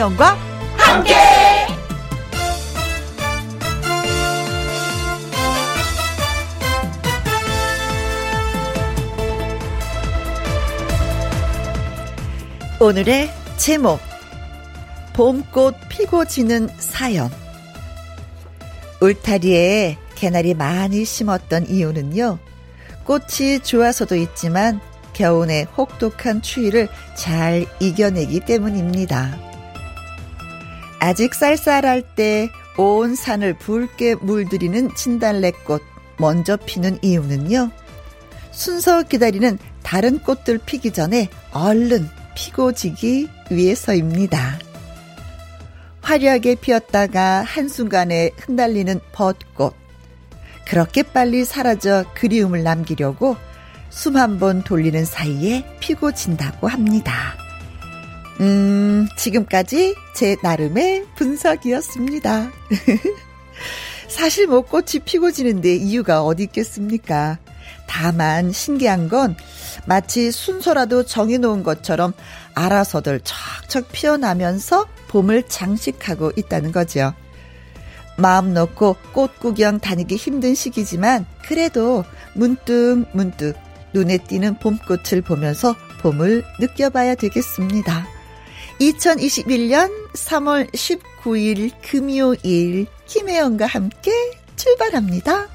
김혜영과 함께. 오늘의 제목 봄꽃 피고 지는 사연 울타리에 개나리 많이 심었던 이유는요 꽃이 좋아서도 있지만 겨우내 혹독한 추위를 잘 이겨내기 때문입니다. 아직 쌀쌀할 때 온 산을 붉게 물들이는 진달래꽃 먼저 피는 이유는요. 순서 기다리는 다른 꽃들 피기 전에 얼른 피고 지기 위해서입니다. 화려하게 피었다가 한순간에 흩날리는 벚꽃. 그렇게 빨리 사라져 그리움을 남기려고 숨 한 번 돌리는 사이에 피고 진다고 합니다. 음, 지금까지 제 나름의 분석이었습니다. 사실 뭐 꽃이 피고 지는데 이유가 어디 있겠습니까? 다만 신기한 건 마치 순서라도 정해놓은 것처럼 알아서들 척척 피어나면서 봄을 장식하고 있다는 거죠. 마음 놓고 꽃 구경 다니기 힘든 시기지만 그래도 문득 문득 눈에 띄는 봄꽃을 보면서 봄을 느껴봐야 되겠습니다. 2021년 3월 19일 금요일 김혜영과 함께 출발합니다.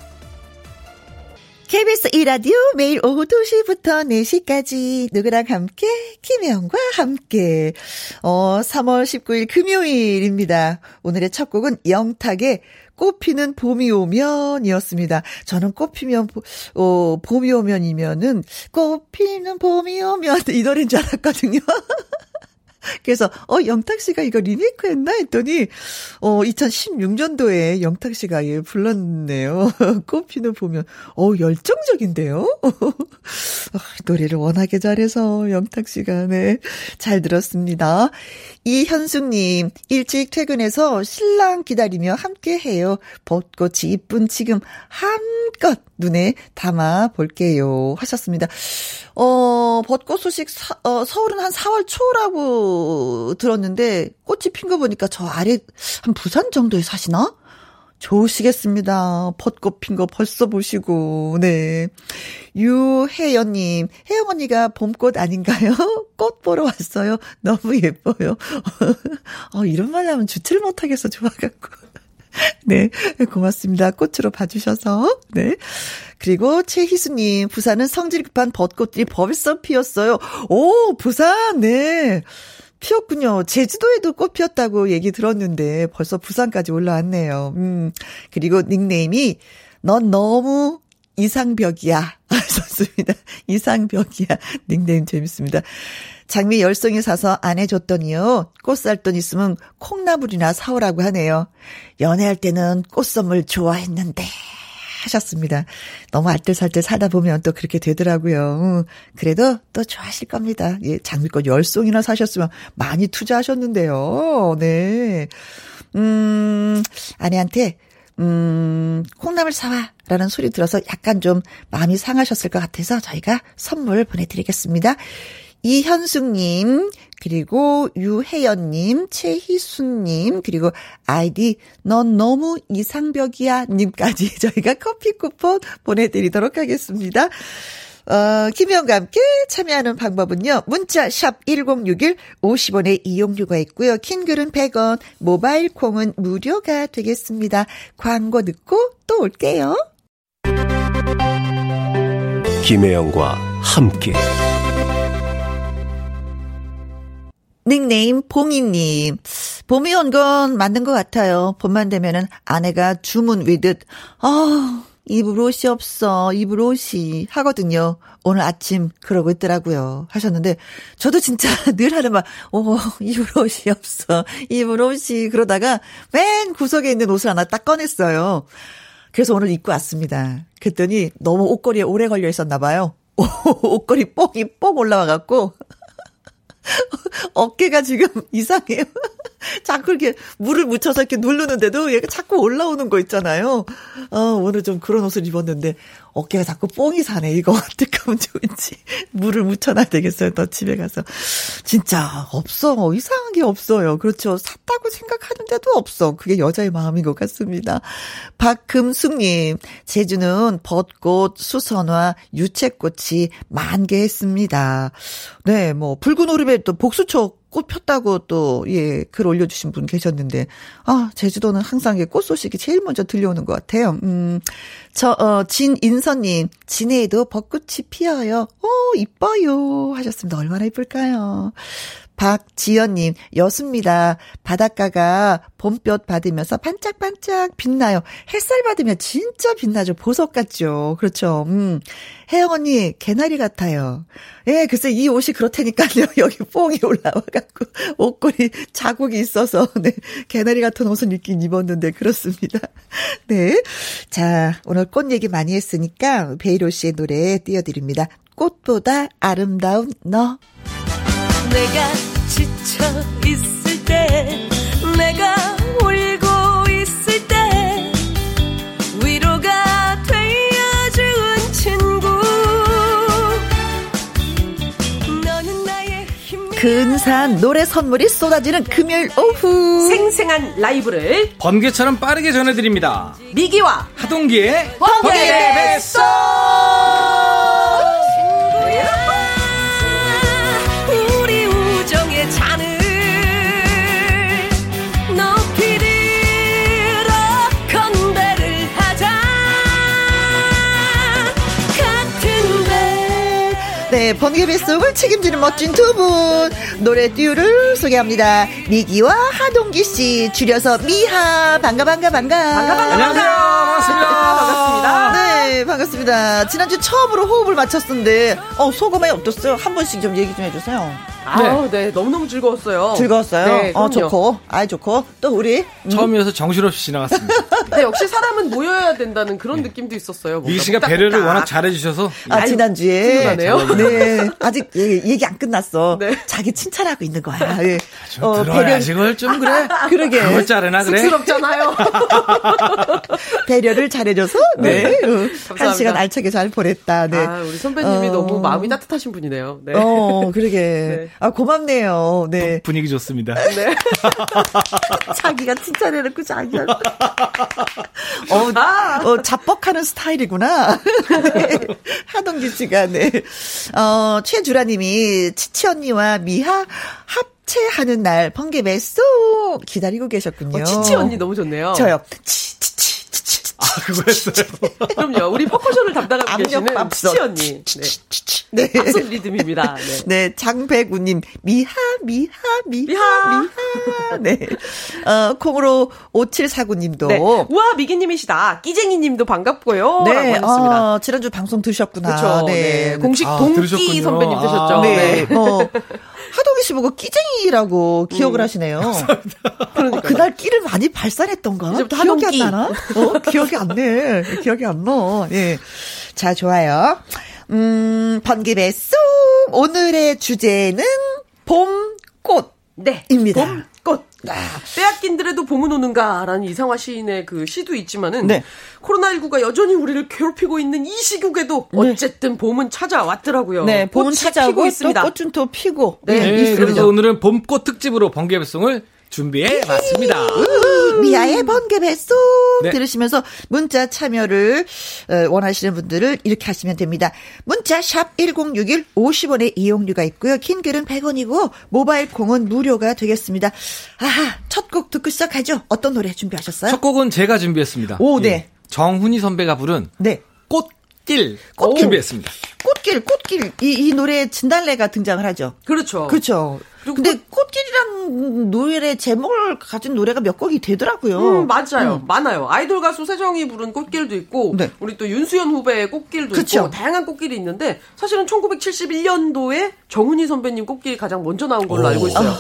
KBS 2라디오 매일 오후 2시부터 4시까지 누구랑 함께 김혜영과 함께 어 3월 19일 금요일입니다. 오늘의 첫 곡은 영탁의 꽃피는 봄이 오면이었습니다. 저는 꽃피면 어 봄이 오면이면은 꽃피는 봄이 오면 이 노래인 줄 알았거든요. 그래서 어 영탁 씨가 이거 리메이크 했나 했더니 어 2016년도에 영탁 씨가 예 불렀네요. 꽃피는 보면 어 열정적인데요. 어, 노래를 워낙에 잘해서 영탁 씨가 네잘 들었습니다. 이현숙 님 일찍 퇴근해서 신랑 기다리며 함께 해요. 벚꽃이 이쁜 지금 한껏 눈에 담아 볼게요 하셨습니다. 어 벚꽃 소식 사, 어, 서울은 한 4월 초라고 들었는데 꽃이 핀 거 보니까 저 아래 한 부산 정도에 사시나? 좋으시겠습니다. 벚꽃 핀 거 벌써 보시고, 네. 유혜연님, 혜영 언니가 봄꽃 아닌가요? 꽃 보러 왔어요. 너무 예뻐요. 어, 이런 말 하면 주체를 못하겠어, 좋아갖고. 네, 고맙습니다. 꽃으로 봐주셔서. 네. 그리고 최희수님, 부산은 성질 급한 벚꽃들이 벌써 피었어요. 오, 부산, 네. 피었군요. 제주도에도 꽃 피었다고 얘기 들었는데 벌써 부산까지 올라왔네요. 음. 그리고 닉네임이 넌 너무 이상벽이야. 좋습니다. 이상벽이야. 닉네임 재밌습니다. 장미 열송이 사서 안 해 줬더니요. 꽃살 돈 있으면 콩나물이나 사오라고 하네요. 연애할 때는 꽃 선물 좋아했는데. 하셨습니다. 너무 알뜰살뜰 사다 보면 또 그렇게 되더라고요. 그래도 또 좋아하실 겁니다. 예, 장미꽃 열송이나 사셨으면 많이 투자하셨는데요. 네. 음, 아내한테 음, 콩나물 사와. 라는 소리 들어서 약간 좀 마음이 상하셨을 것 같아서 저희가 선물 보내드리겠습니다. 이현숙님, 그리고 유혜연님, 최희순님, 그리고 아이디 넌 너무 이상벽이야 님까지 저희가 커피 쿠폰 보내드리도록 하겠습니다. 어, 김혜영과 함께 참여하는 방법은요. 문자 샵 1061, 50원의 이용료가 있고요. 킹글은 100원, 모바일 콩은 무료가 되겠습니다. 광고 듣고 또 올게요. 김혜영과 함께 닉네임 봉이님. 봄이 온 건 맞는 것 같아요. 봄만 되면은 아내가 주문 위듯, 아, 입을 옷이 없어, 입을 옷이 하거든요. 오늘 아침 그러고 있더라고요. 하셨는데, 저도 진짜 늘 하는 말, 오, 입을 옷이 없어, 입을 옷이, 그러다가 맨 구석에 있는 옷을 하나 딱 꺼냈어요. 그래서 오늘 입고 왔습니다. 그랬더니 너무 옷걸이에 오래 걸려 있었나 봐요. 옷걸이 뽕이 뽕 올라와갖고, 어깨가 지금 이상해요. 자꾸 이렇게 물을 묻혀서 이렇게 누르는데도 얘가 자꾸 올라오는 거 있잖아요. 어, 오늘 좀 그런 옷을 입었는데 어깨가 자꾸 뽕이 사네. 이거 어떻게 하면 좋은지. 물을 묻혀놔야 되겠어요. 또 집에 가서. 진짜 없어. 이상한 게 없어요. 그렇죠. 샀다고 생각하는데도 없어. 그게 여자의 마음인 것 같습니다. 박금숙님, 제주는 벚꽃, 수선화, 유채꽃이 만개했습니다. 네, 뭐, 붉은 오름에 또 복수초 꽃 폈다고 또, 예, 글 올려주신 분 계셨는데, 아, 제주도는 항상 꽃 소식이 제일 먼저 들려오는 것 같아요. 음, 저, 어, 진인선님, 진해에도 벚꽃이 피어요. 어, 이뻐요. 하셨습니다. 얼마나 이쁠까요? 박지연님, 여수입니다. 바닷가가 봄볕 받으면서 반짝반짝 빛나요. 햇살 받으면 진짜 빛나죠. 보석 같죠. 그렇죠. 음. 혜영 언니, 개나리 같아요. 예, 글쎄, 이 옷이 그렇다니까요. 여기 뽕이 올라와갖고, 옷걸이 자국이 있어서, 네. 개나리 같은 옷은 입긴 입었는데, 그렇습니다. 네. 자, 오늘 꽃 얘기 많이 했으니까, 베이로 씨의 노래 띄워드립니다. 꽃보다 아름다운 너. 내가 지쳐 있을 때 내가 울고 있을 때 위로가 되어준 친구 너는 나의 힘 근사한 노래 선물이 쏟아지는 금요일 오후. 생생한 라이브를 번개처럼 빠르게 전해드립니다. 미기와 하동기의 번개 뱃속 네, 번개 뱃속을 책임지는 멋진 두 분. 노래 듀를 소개합니다. 미기와 하동기 씨, 줄여서 미하. 반가, 반가, 반가. 반가, 반가, 안녕하세요. 반갑습니다. 반갑습니다. 네, 반갑습니다. 지난주 처음으로 호흡을 맞췄는데, 어, 소감이 어땠어요? 한 번씩 좀 얘기 좀 해주세요. 아우 네 너무너무 즐거웠어요 즐거웠어요? 네, 어, 그럼요. 좋고. 아이, 좋고. 또 우리. 음. 처음이어서 정신없이 지나갔습니다. 네, 역시 사람은 모여야 된다는 그런 느낌도 있었어요 미기 씨가. 배려를 워낙 잘해주셔서 아, 아이, 지난주에. 훈훈하네요. 네. 아직 얘기, 얘기 안 끝났어. 네. 자기 칭찬하고 있는 거야. 예. 좀 들어야지 그걸 좀 그래. 그러게. 그걸 자르나 그래. 쑥스럽잖아요 배려를 잘해줘서, 네. 어, 한 감사합니다. 시간 알차게 잘 보냈다. 네. 아 우리 선배님이 어. 너무 마음이 따뜻하신 분이네요 네. 어, 그러게. 네. 아, 고맙네요. 네. 분위기 좋습니다. 네. 자기가 칭찬해놓고 자기가. 어, 아. 어, 자뻑하는 스타일이구나. 네. 하동기 씨가, 네. 어, 최주라님이 치치 언니와 미하 합체하는 날 번개 뱃속 기다리고 계셨군요. 어, 치치 언니 너무 좋네요 저요. 치, 치, 치, 치, 치, 치. 아, 그거 했어요. 그럼요 우리 퍼커션을 담당하고 계시는. 치치 언니 네. 네. 박수 리듬입니다 네. 네, 장백우님, 미하, 미하, 미하, 미하. 미하. 네. 어, 콩으로 5749님도. 네. 우와 미기님이시다 끼쟁이님도 반갑고요 네, 라고 하셨습니다 어, 지난주 방송 들으셨구나. 그렇죠. 네. 네. 공식 아, 동기 들으셨군요. 선배님 되셨죠. 아, 네, 뭐, 하동희 씨 보고 끼쟁이라고 기억을 하시네요. 어, 그날 끼를 많이 발산했던가? 기억이. 안 나나? 어, 기억이 안 내. 기억이 안 나. 예. 자, 좋아요. 음, 번개 뱃속. 오늘의 주제는 봄 꽃. 네. 입니다. 봄 꽃. 빼앗긴들에도 봄은 오는가라는 이상화 시인의 그 시도 있지만은 네. 코로나19가 여전히 우리를 괴롭히고 있는 이 시국에도 어쨌든 봄은 찾아왔더라고요. 네, 봄은 찾아오고 있습니다. 또 꽃은 또 피고. 네, 네, 있습니다. 그래서 오늘은 봄꽃 특집으로 번개 배송을 준비해 봤습니다. 우, 미아의 번개 뱃속 네. 들으시면서 문자 참여를 어, 원하시는 분들을 이렇게 하시면 됩니다. 문자 샵 1061 50원의 이용료가 있고요. 긴 글은 100원이고 모바일 콩은 무료가 되겠습니다. 아하, 첫 곡 듣고 시작하죠. 어떤 노래 준비하셨어요? 첫 곡은 제가 준비했습니다. 오, 네. 예. 정훈이 선배가 부른 네. 꽃길 꽃길. 준비했습니다. 꽃길, 꽃길. 이, 이 노래에 진달래가 등장을 하죠. 그렇죠. 그렇죠. 그리고 근데 꽃길이란 노래의 제목을 가진 노래가 몇 곡이 되더라고요. 음, 맞아요. 많아요. 아이돌 가수 세정이 부른 꽃길도 있고, 네. 우리 또 윤수연 후배의 꽃길도 그쵸. 있고, 다양한 꽃길이 있는데, 사실은 1971년도에 정훈이 선배님 꽃길이 가장 먼저 나온 걸로 알고 있어요.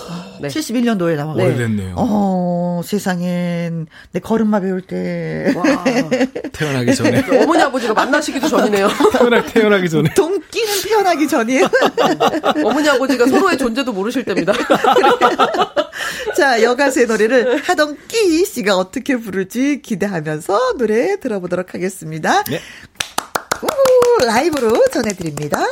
네. 71년도에 나온 네. 오래됐네요. 어, 세상엔 내 걸음마 배울 때 와. 태어나기 전에. 어머니 아버지가 만나시기도 전이네요. 태어나, 태어나기 전에. 동기는 태어나기 전이에요. 어머니 아버지가 서로의 존재도 모르실 때 입니다. 자, 여가수의 노래를 하동 끼 씨가 어떻게 부를지 기대하면서 노래 들어보도록 하겠습니다. 네. 우, 라이브로 전해드립니다.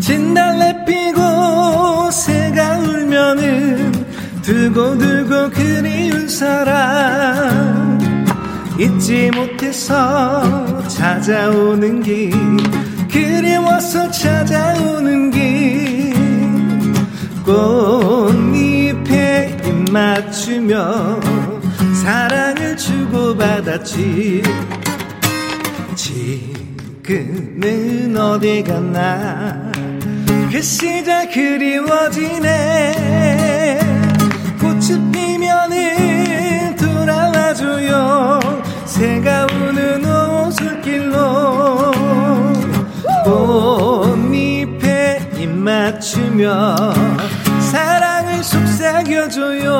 진달래 피고 새가 울면은 두고두고 그리운 사람 잊지 못해서 찾아오는 길 그리워서 찾아오는 길. 꽃잎에 입 맞추며 사랑을 주고받았지. 지금은 어디 갔나? 그 시절 그리워지네. 꽃이 피면은 돌아와줘요 새가 우는 오솔길로 꽃잎에 입 맞추며 사랑을 속삭여줘요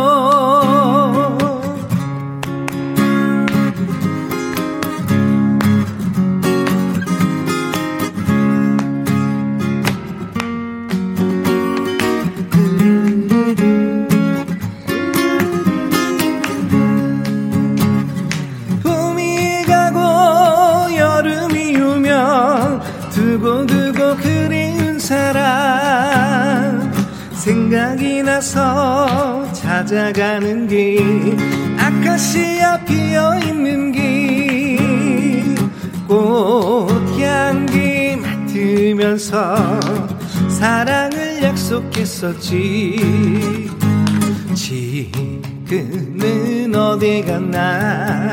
사람 생각이 나서 찾아가는 길 아카시아 피어있는 길 꽃향기 맡으면서 사랑을 약속했었지. 지금은 어디 갔나?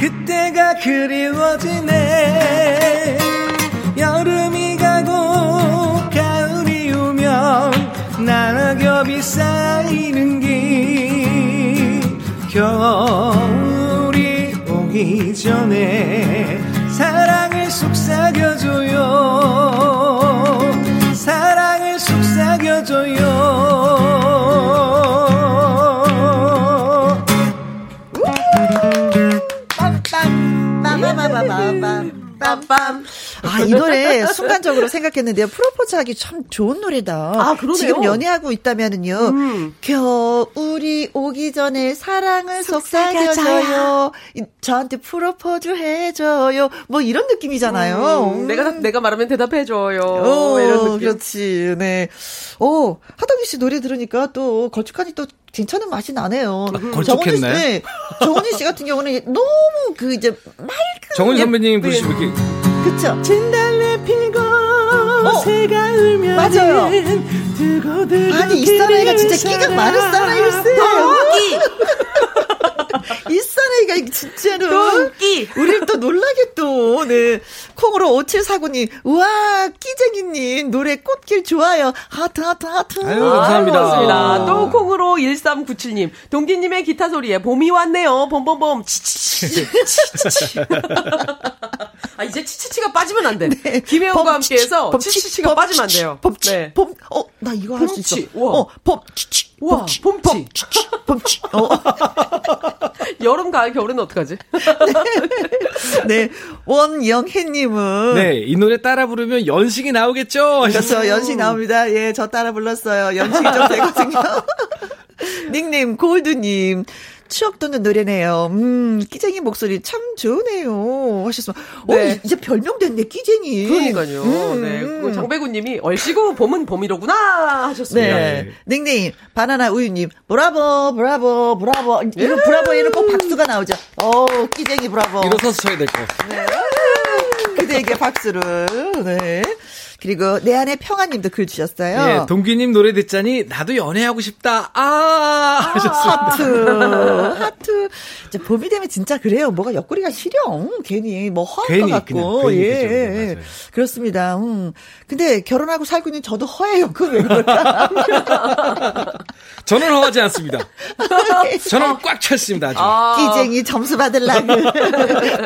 그때가 그리워지네 낙엽이 쌓이는 길. 겨울이 오기 전에 사랑을 속삭여줘요. 사랑을 속삭여줘요. 빰빰빰빰빰빰빰. 아, 이 노래 순간적으로 생각했는데요. 프로포즈 하기 참 좋은 노래다. 아, 그러네요. 지금 연애하고 있다면은요. 음. 겨울이 오기 전에 사랑을 속삭여줘요. 이- 저한테 프로포즈 해줘요. 뭐 이런 느낌이잖아요. 음, 내가 내가 말하면 대답해줘요. 오, 이런 느낌. 그렇지. 네. 오, 하덕기 씨 노래 들으니까 또 걸쭉하니 또 괜찮은 맛이 나네요. 걸쭉했나요? 정은희 씨, 네. 정은희 씨 같은 경우는 너무 그 이제 맑은 정은 예- 선배님 부르시면 이렇게 그쵸? 진달래 피고 새가 울면 맞아요. 아니 이 사나이가 진짜 끼가 많은 사람. 사나이였어요. 이 사나이가 진짜로 끼. 우리를 또 놀라게 또 네. 콩으로 5749님 우와 끼쟁이님 노래 꽃길 좋아요. 하트 하트 하트. 아유, 감사합니다. 고맙습니다. 또 콩으로 1397님. 동기님의 기타 소리에 봄이 왔네요. 봄봄봄. 치치치. 치치치. 아, 이제 치치치가 빠지면 안 돼. 김혜원과 함께해서 치치치가 빠지면 안 돼요. 봄치. 네. 봄. 어, 나 이거 할 수 있어. 우와. 어, 봄치치. 우와, 봄치. 봄치. 어. 여름, 가을, 겨울에는 어떡하지? 네. 원영혜님은. 네, 이 노래 따라 부르면 연식이 나오겠죠? 그렇죠. 연식 나옵니다. 예, 저 따라 불렀어요. 연식이 좀 되거든요. 닉네임 골드님. 추억 돋는 노래네요. 음, 끼쟁이 목소리 참 좋으네요. 하셨으면, 어, 네. 이제 별명 됐네, 끼쟁이. 그러니까요. 음, 네. 음. 그 장배구님이 얼씨구 봄은 봄이로구나 하셨습니다. 네. 닉네임, 바나나 우유님, 브라보, 브라보, 브라보. 이거 브라보, 이런 꼭 박수가 나오죠. 어 끼쟁이 브라보. 일어서서 쳐야 될 거. 그대에게 박수를. 네. 그리고 내 안에 평화님도 글 주셨어요. 예, 동기님 노래 듣자니 나도 연애하고 싶다. 아, 하셨습니다. 하트, 하트. 이제 봄이 되면 진짜 그래요. 뭐가 옆구리가 시려. 음, 괜히 뭐 허한 괜히, 것 그냥 같고. 괜히 예. 그죠. 네, 맞아요. 그렇습니다. 음. 근데 결혼하고 살고 있는 저도 허해요. 그왜 그럴까? 저는 허하지 않습니다. 저는 꽉 찼습니다. 아주. 아, 끼쟁이 점수 받으려고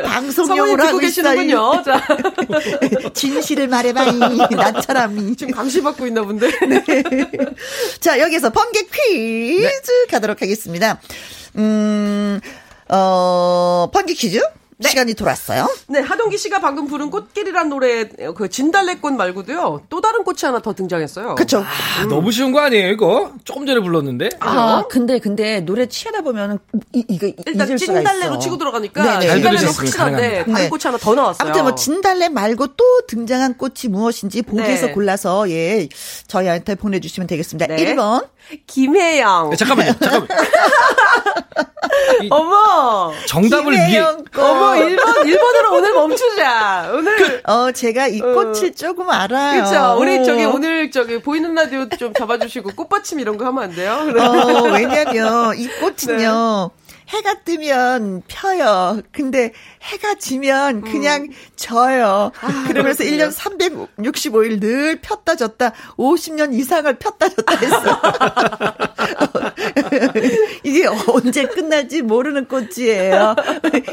방송용으로 하고 계시는군요. 자, 있어요. 진실을 말해봐, 이 나처럼이. 지금 감시받고 있나 본데. 자, 여기서 번개 퀴즈 가도록 하겠습니다. 음, 어, 번개 퀴즈? 시간이 돌았어요. 네, 하동기 씨가 방금 부른 꽃길이란 노래 그 진달래꽃 말고도요. 또 다른 꽃이 하나 더 등장했어요. 그쵸. 아, 너무 쉬운 거 아니에요, 이거? 조금 전에 불렀는데? 아, 근데, 근데, 노래 취하다 보면은, 이, 이거, 일단 진달래로 있어. 치고 들어가니까 네네. 잘 진달래로 들으셨으면 확실한데 가능합니다. 다른 네. 꽃이 하나 더 나왔어요. 아무튼 뭐 진달래 말고 또 등장한 꽃이 무엇인지 보기에서 네. 골라서 예 저희한테 보내주시면 되겠습니다. 네. 1번 김혜영. 야, 잠깐만요, 잠깐만. 이 어머. 정답을 위해. 어머 1번 1번으로 오늘 멈추자. 오늘 어 제가 이 꽃을 조금 알아요. 그렇죠. 우리 어. 저기 오늘 저기 보이는 라디오 좀 잡아주시고 꽃받침 이런 거 하면 안 돼요? 어, 왜냐면 이 꽃은요. 해가 뜨면 펴요. 근데 해가 지면 그냥 져요. 그러면서 1년 365일 늘 폈다 졌다 50년 이상을 폈다 졌다 했어. 이게 언제 끝날지 모르는 꽃이에요.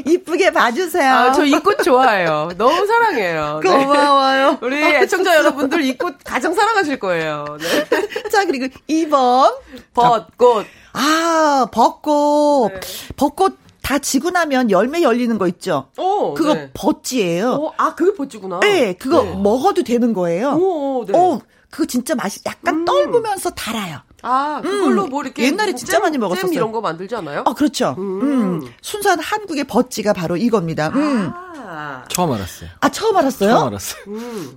이쁘게 봐주세요. 아, 저 이 꽃 좋아해요. 너무 사랑해요. 네. 고마워요. 우리 애청자 여러분들 이 꽃 가장 사랑하실 거예요. 네. 자, 그리고 2번. 벚꽃. 아, 벚꽃. 네. 벚꽃 다 지고 나면 열매 열리는 거 있죠? 오, 그거 네. 버찌예요. 어, 아, 그게 벚지구나. 네, 그거 네. 먹어도 되는 거예요. 오, 네. 어, 그거 진짜 맛이 약간 떨구면서 달아요. 아, 그걸로 음, 뭐 이렇게 옛날에 진짜 잼, 많이 먹었었어요. 잼 이런 거 만들지 않아요? 어, 그렇죠. 음. 순수한 한국의 버찌가 바로 이겁니다. 음. 아. 처음 알았어요. 아, 처음 알았어요? 처음 알았어요.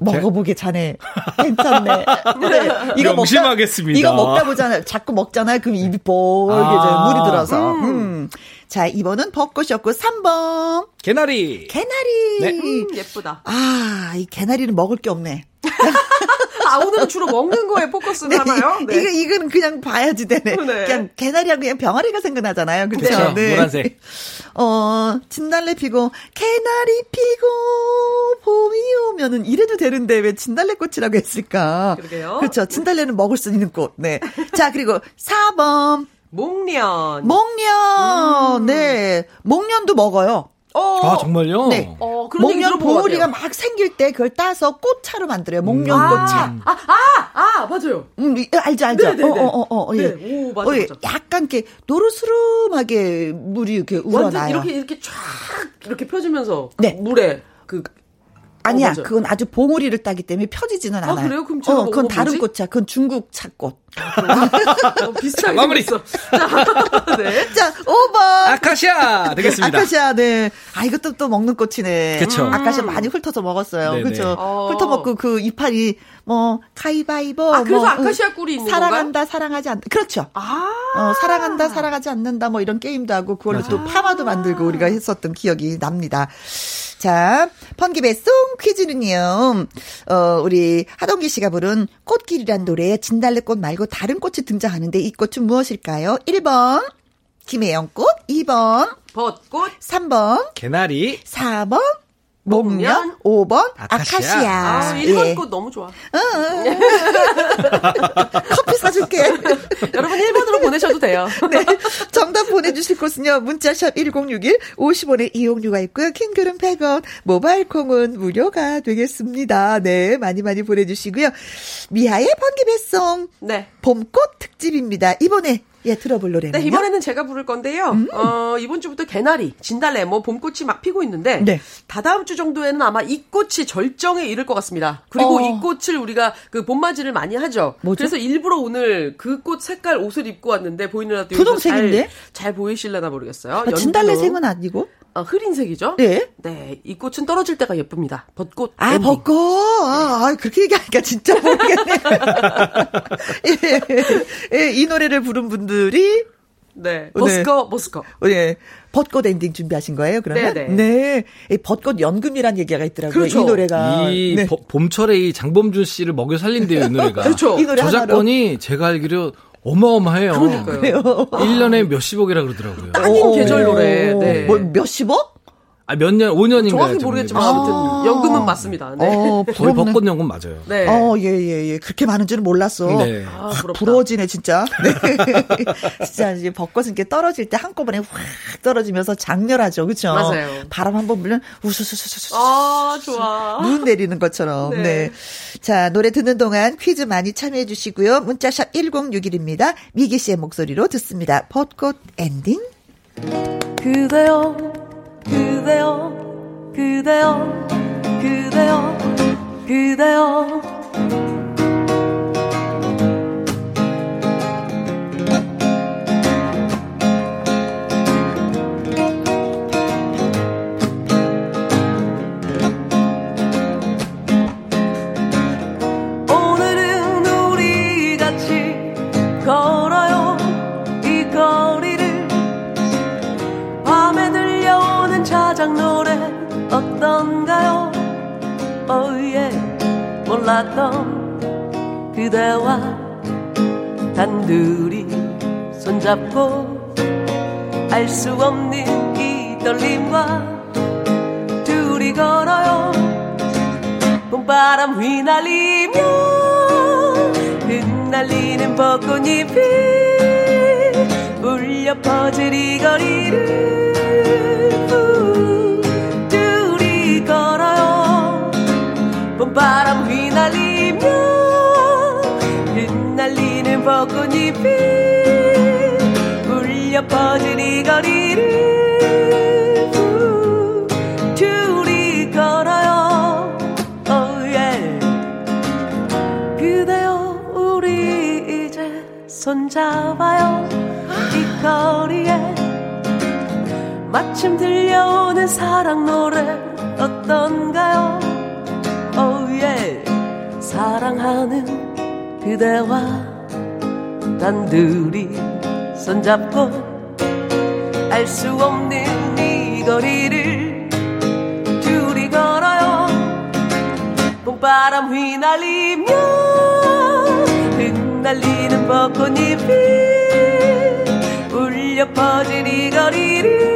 먹어보게 자네. 괜찮네. 네, 명심하겠습니다. 이거 먹다 보잖아요. 자꾸 먹잖아요. 그럼 입이 뽀게 아. 물이 들어서. 음. 자, 2번은 벚꽃이었고, 3번. 개나리. 개나리. 네. 음, 예쁘다. 아, 이 개나리는 먹을 게 없네. 아, 오늘은 주로 먹는 거에 포커스를 하나요? 네. 이거, 이거는 그냥 봐야지 되네. 네. 그냥 개나리하고 그냥 병아리가 생각나잖아요. 그렇죠? 그쵸, 노란색. 어, 진달래 피고, 개나리 피고, 봄이 오면은 이래도 되는데 왜 진달래 꽃이라고 했을까? 그러게요. 그렇죠. 진달래는 먹을 수 있는 꽃. 네. 자, 그리고 4번. 목련. 목련. 네. 목련도 먹어요. 어. 아, 정말요? 네. 어, 목련 같아요. 막 생길 때 그걸 따서 꽃차로 만들어요. 목련꽃차. 아, 아, 아, 맞아요. 음, 이- 알죠, 알죠. 네네네. 어, 어, 어, 어, 예. 네, 오, 맞아, 어, 예. 맞아. 약간 이렇게 노르스름하게 물이 이렇게 우러나요. 이렇게 이렇게 쫙 이렇게 펴지면서 네. 물에 그 아니야, 어. 그건 아주 봉우리를 따기 때문에 펴지지는 아, 않아요. 그래요? 그럼 제가 어, 그건 다른? 꽃이야. 그건 중국 차꽃. 어, 비슷하게 마무리. 생겼어. 자, 네. 자, 5번. 아카시아 되겠습니다. 아카시아, 네. 아, 이것도 또 먹는 꽃이네. 그쵸. 아카시아 많이 훑어서 먹었어요. 그죠. 어. 훑어 먹고 그 이파리, 뭐, 가위바위보. 아, 그래서 뭐, 아카시아 꿀이 있는 사랑한다, 사랑하지 않다. 그렇죠. 아. 어, 사랑한다, 사랑하지 않는다, 뭐 이런 게임도 하고, 그걸로 또 파마도 만들고 우리가 했었던 기억이 납니다. 자, 펀기배 송 퀴즈는요, 어, 우리 하동기 씨가 부른 꽃길이란 노래에 진달래꽃 말고 다른 꽃이 등장하는데 이 꽃은 무엇일까요? 1번, 김혜영 꽃, 2번, 벚꽃. 3번, 개나리. 4번, 목련, 5번, 아카시아. 아카시아. 아, 일본 예. 꽃 너무 좋아. 커피 사줄게. 여러분 1번으로 보내셔도 돼요. 네. 정답 보내주실 곳은요. 문자샵 1061, 50원의 이용료가 있고요. 킹글은 100원, 모바일 콩은 무료가 되겠습니다. 네. 많이 많이 보내주시고요. 미아의 번개배송, 네. 봄꽃 특집입니다. 이번에, 예, 들어볼 노래는. 네, 이번에는 제가 부를 건데요. 음. 어, 이번 주부터 개나리, 진달래, 뭐 봄꽃이 막 피고 있는데 네. 다다음 주 정도에는 아마 이 꽃이 절정에 이를 것 같습니다. 그리고 어. 이 꽃을 우리가 그 봄맞이를 많이 하죠. 뭐죠? 그래서 일부러 오늘 그 꽃 색깔 옷을 입고 왔는데 보이는 라디오 분홍색인데? 잘, 잘 보이실려나 모르겠어요. 아, 진달래 색은 아니고? 어, 흐린 색이죠? 네. 네, 이 꽃은 떨어질 때가 예쁩니다. 벚꽃. 아, 엔딩. 벚꽃. 아, 아, 그렇게 얘기하니까 진짜 모르겠네. 예, 예, 이 노래를 부른 분들이 네. 모스코, 모스코. 예. 벚꽃 엔딩 준비하신 거예요, 그러면? 네네. 네. 이 벚꽃 연금이란 얘기가 있더라고요. 그렇죠. 이 노래가. 이 네. 보- 봄철에 이 장범준 씨를 먹여 살린대요, 이 노래가. 그렇죠. 이 노래 저작권이 제가 알기로 어마어마해요. 그러니까요. 1년에 몇십억이라 그러더라고요. 아닌 계절 노래. 네. 뭐 몇십억? 아, 몇 년, 5년인가요? 정확히 모르겠지만 아무튼 연금은 맞습니다. 네. 어, 거의. 벚꽃 연금 맞아요. 네. 어, 예, 예, 예. 그렇게 많은 줄은 몰랐어. 네. 아. 부러워지네, 진짜. 네. 진짜 이제 벚꽃은 이렇게 떨어질 때 한꺼번에 확 떨어지면서 장렬하죠. 그쵸? 맞아요. 바람 한 번 불면 우수수수수수. 아, 좋아. 눈 내리는 것처럼. 네. 네. 자, 노래 듣는 동안 퀴즈 많이 참여해 주시고요. 문자샵 1061입니다. 미기 씨의 목소리로 듣습니다. 벚꽃 엔딩. 그대여 그대여 그대여 그대여 그대여 사랑 노래 어떤가요 oh yeah. 사랑하는 그대와 단둘이 손잡고 알 수 없는 이 거리를 둘이 걸어요 봄바람 휘날리며 흩날리는 벚꽃잎이 울려 퍼질 이 거리를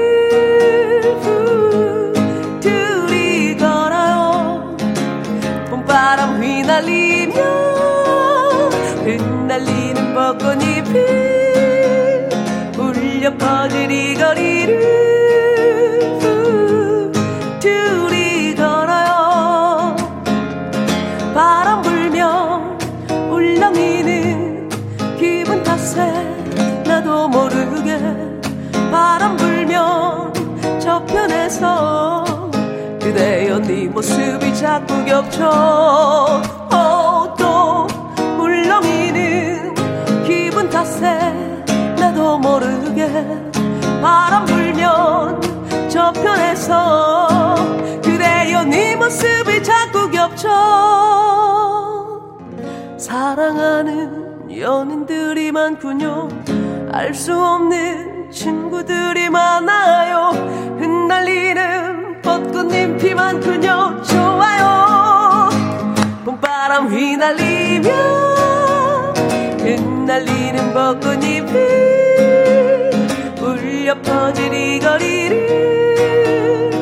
자꾸 겹쳐 어, 또 울렁이는 기분 탓에 나도 모르게 바람 불면 저편에서 그대여 네 모습이 자꾸 겹쳐 사랑하는 연인들이 많군요 알 수 없는 친구들이 많아요 흩날리는 벚꽃잎이 많군요 좋아요. 봄바람 휘날리며 흩날리는 벚꽃잎이 울려 퍼질 이 거리를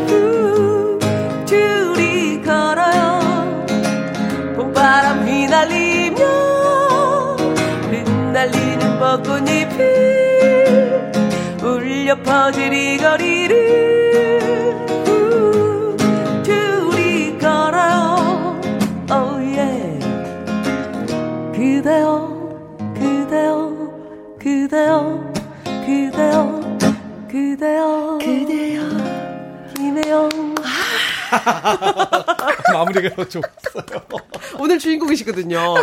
후, 둘이 걸어요. 봄바람 휘날리며 흩날리는 벚꽃잎이 울려 퍼질 이 거리 그 마무리가 좋았어요. 오늘 주인공이시거든요.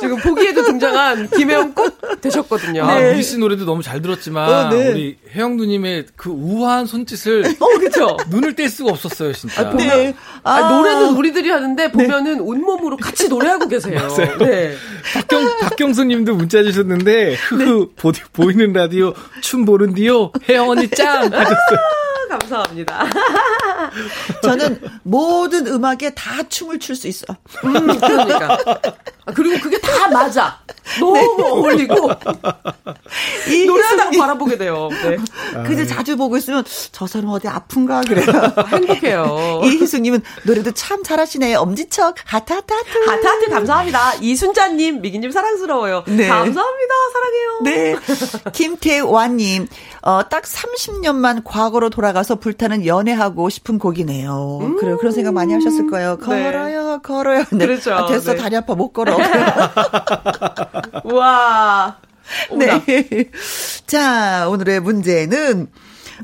지금 보기에도 등장한 김혜영 꼭 되셨거든요. 아, 미희 씨 노래도 너무 잘 들었지만 어, 네. 우리 혜영 누님의 그 우아한 손짓을 어, 그쵸? 눈을 뗄 수가 없었어요, 진짜. 네. 아, 노래는 우리들이 하는데 보면은 온몸으로 같이 노래하고 계세요. 네. 박경 박경수 님도 문자 주셨는데 흐흐 보, 보이는 라디오 춤 보는디요 혜영 언니 짱 하셨어요. 아, 감사합니다. 저는 모든 음악에 다 춤을 출 수 있어. 음, 그러니까. 아, 그리고 그게 다 맞아. 너무 어울리고 노래하다가 이희숙님, 바라보게 돼요. 네. 그저 자주 보고 있으면 저 사람 어디 아픈가 그래요. 행복해요. 이희숙님은 노래도 참 잘하시네요. 엄지척 하트 하트 하트. 하트하트 감사합니다. 이순자님, 미기님 사랑스러워요. 네. 감사합니다. 사랑해요. 네. 김태완님, 어, 딱 30년만 과거로 돌아가서 불타는 연애하고 싶은 곡이네요. 그래요. 그런 생각 많이 하셨을 거예요. 걸어요, 걸어요. 네. 그렇죠. 아, 됐어, 네. 다리 아파, 못 걸어. 우와. 네. 자, 오늘의 문제는,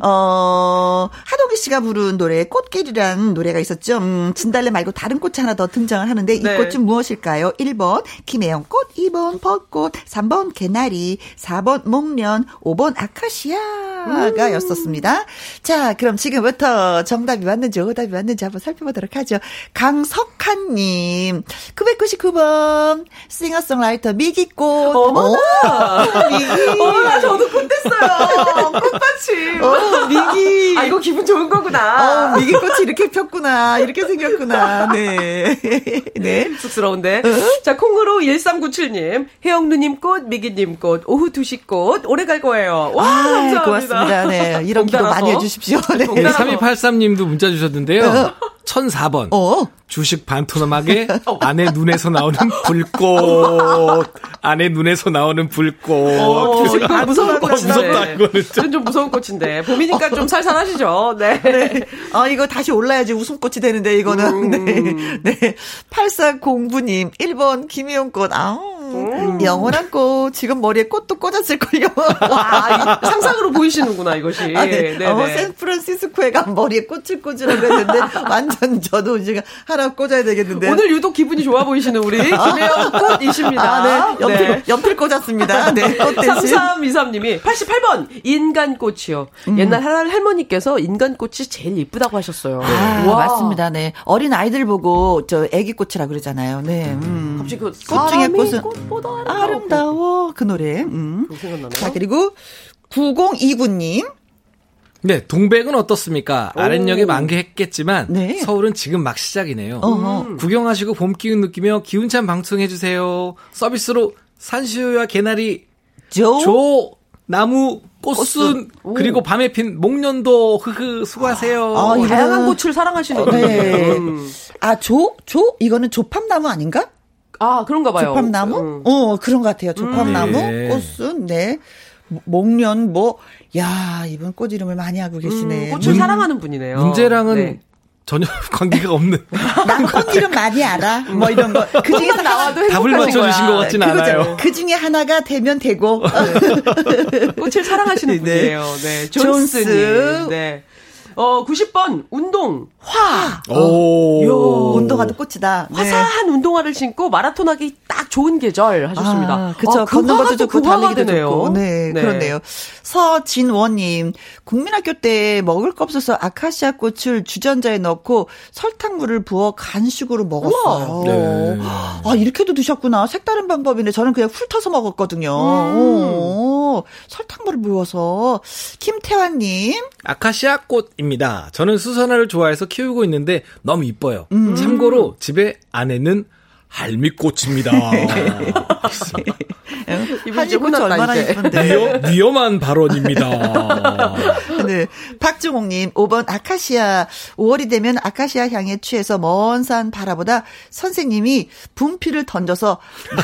어, 하동기 씨가 부른 노래, 꽃길이라는 노래가 있었죠. 음, 진달래 말고 다른 꽃이 하나 더 등장을 하는데, 이 네. 꽃은 무엇일까요? 1번, 김혜영 꽃, 2번, 벚꽃, 3번, 개나리, 4번, 목련, 5번, 아카시아가 였었습니다. 자, 그럼 지금부터 정답이 맞는지 오답이 맞는지 한번 살펴보도록 하죠. 강석한 님, 999번, 싱어송라이터 미기꽃. 어머나. 미기. 어머나, 저도 꽃 됐어요. 꽃받침. 어, 미기. 아, 이거 기분 좋은 거구나. 어, 미기 꽃이 이렇게 폈구나. 이렇게 생겼구나. 네. 네. 쑥스러운데. 자, 콩으로 1397님, 혜영 누님 꽃, 미기님 꽃, 오후 2시 꽃, 오래 갈 거예요. 와, 아, 감사합니다. 고맙습니다. 네. 이런 기도. 많이 해주십시오. 네. 동달아- 3283님도 문자 주셨는데요. 1004번. 어. 주식 반토막에 아내 눈에서 나오는 불꽃. 아내 눈에서 나오는 불꽃. 어, 주식 이거 무서운 반토막 꽃인데. 무섭다, 이거는 좀. 이건 좀 무서운 꽃인데. 봄이니까 좀 살살하시죠. 네. 아, 이거 다시 올라야지 웃음꽃이 되는데, 이거는. 음. 네. 네. 8409님, 1번 김희용 꽃. 아우. 음. 영원한 꽃. 지금 머리에 꽃도 꽂았을걸요. 와, 이 상상으로 보이시는구나, 이것이. 아, 네. 네, 어, 네. 샌프란시스코에 간 머리에 꽃을 꽂으라고 했는데, 완전 저도 지금 하나 꽂아야 되겠는데. 오늘 유독 기분이 좋아 보이시는 우리 김혜영 꽃이십니다. 아, 네. 연필, 연필 꽂았습니다. 네. 꽃 대신. 3323님이 88번 인간꽃이요. 옛날 할- 할머니께서 인간꽃이 제일 이쁘다고 하셨어요. 아, 와. 맞습니다. 네. 어린 아이들 보고 저 애기 꽃이라 그러잖아요. 네. 음. 갑자기 그 꽃 중에 꽃은 꽃 보다 아름다워. 그 노래. 음. 생각나네요. 자, 그리고 9029님. 네, 동백은 어떻습니까? 아랫역에 만개했겠지만 네. 서울은 지금 막 시작이네요. 어허. 구경하시고 봄 기운 느끼며 기운찬 방송해 주세요. 서비스로 산수유와 개나리, 조. 조, 나무, 꽃순, 그리고 밤에 핀 목련도 흐흐 수고하세요. 아, 이거- 다양한 꽃을 사랑하시는. 네. 음. 아, 조? 조? 이거는 조팝나무 아닌가? 아, 그런가 봐요. 조팝나무? 음. 어, 그런 것 같아요. 조팝나무, 네. 꽃순, 네. 목련, 뭐, 야, 이분 꽃 이름을 많이 하고 계시네. 음, 꽃을 사랑하는 분이네요. 문제랑은 네. 전혀 관계가 없는 난꽃 이름 많이 알아. 뭐 이런 거. 그 중에서 나와도 답을 맞춰주신 거야. 것 같진 그거죠. 않아요. 그 중에 하나가 되면 되고. 꽃을 사랑하시는 네. 분이에요. 네. 존스. 네. 어, 90번, 운동, 화. 오. 요. 운동화도 꽃이다. 네. 화사한 운동화를 신고 마라톤 하기 딱 좋은 계절 하셨습니다. 아, 그쵸. 아, 걷는 화가 것도 또 좋고, 달리기도. 좋고. 네, 그렇네요. 서진원님, 국민학교 때 먹을 거 없어서 아카시아 꽃을 주전자에 넣고 설탕물을 부어 간식으로 먹었어요. 네. 아, 이렇게도 드셨구나. 색다른 방법이네. 저는 그냥 훑어서 먹었거든요. 음. 오, 설탕물을 부어서. 김태환님, 아카시아 꽃입니다. 저는 수선화를 좋아해서 키우고 있는데 너무 이뻐요. 음. 참고로 집에 아내는 할미꽃입니다. 혼났다, 얼마나. 예쁜데. 위험, 위험한 발언입니다. 네. 박중옥님, 5번 아카시아. 5월이 되면 아카시아 향에 취해서 먼 산 바라보다 선생님이 분필을 던져서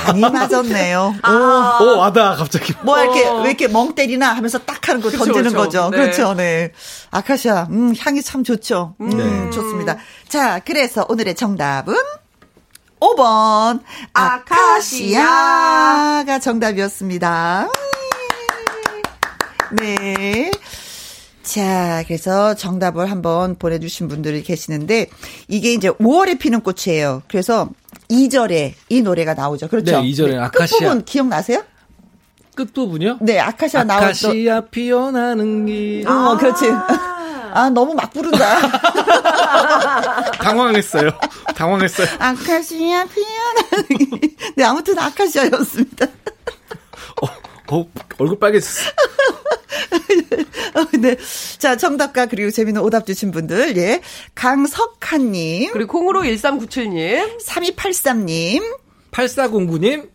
많이 맞았네요. 아. 오, 와다, 갑자기. 뭐 이렇게 어. 왜 이렇게 멍 때리나 하면서 딱 하는 거 그쵸, 던지는 그쵸. 거죠. 네. 그렇죠. 네. 아카시아. 음, 향이 참 좋죠. 음, 네. 좋습니다. 자, 그래서 오늘의 정답은 5번 아카시아. 아카시아가 정답이었습니다. 네. 자, 그래서 정답을 한번 보내주신 분들이 계시는데, 이게 이제 5월에 피는 꽃이에요. 그래서 2절에 이 노래가 나오죠. 그렇죠. 네, 2절에 아카시아. 끝부분 기억나세요? 끝부분이요? 네, 아카시아 나올 또. 아카시아 피어나는 길. 어, 그렇지. 아, 너무 막 부른다. 당황했어요. 당황했어요. 아카시아 길. 네, 아무튼 아카시아였습니다. 어, 어, 얼굴 빨개졌어. 어, 네. 자, 정답과 그리고 재미있는 오답 주신 분들, 예. 강석한님, 그리고 콩으로 1397님, 3283님, 8409님,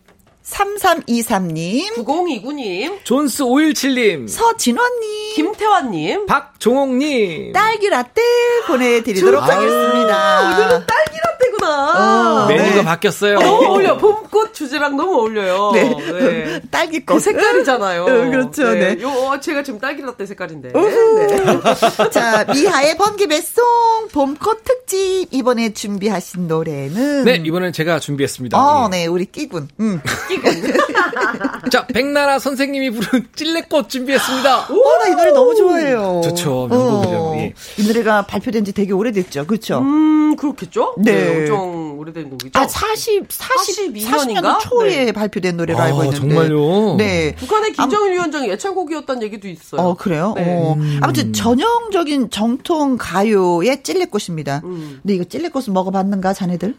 3323님, 9029님, 존스 517님, 서진원님, 김태환님, 박종옥님. 딸기 라떼 보내드리도록 하겠습니다. 오늘은 딸기 라떼 구나. 어, 메뉴가 네. 바뀌었어요. 너무 어울려. 봄꽃 주제 로즈랑 너무 어울려요. 네. 네. 딸기 꽃. 그 색깔이잖아요. 어, 그렇죠, 네. 요, 어, 제가 지금 딸기 라떼 색깔인데. 네. 자, 미하의 번개 배송 봄꽃 특집 이번에 준비하신 노래는 네, 이번엔 제가 준비했습니다. 어, 예. 네, 우리 끼군. 음. 자, 백나라 선생님이 부른 찔레꽃 준비했습니다. 어, 나이 노래 너무 좋아해요. 좋죠. 명곡이죠. 예. 이 노래가 발표된 지 되게 오래됐죠. 그렇죠? 음, 그렇겠죠? 네. 엄청 오래된 곡이죠. 아, 40, 40, 42 40년도 년인가? 초에 네. 발표된 노래로 아, 알고 있는데. 정말요? 네. 북한의 김정일 위원장이 애창곡이었다는 얘기도 있어요. 어, 그래요? 네. 어. 음. 아무튼 전형적인 정통 가요의 찔레꽃입니다. 음. 근데 이거 찔레꽃을 먹어봤는가, 자네들?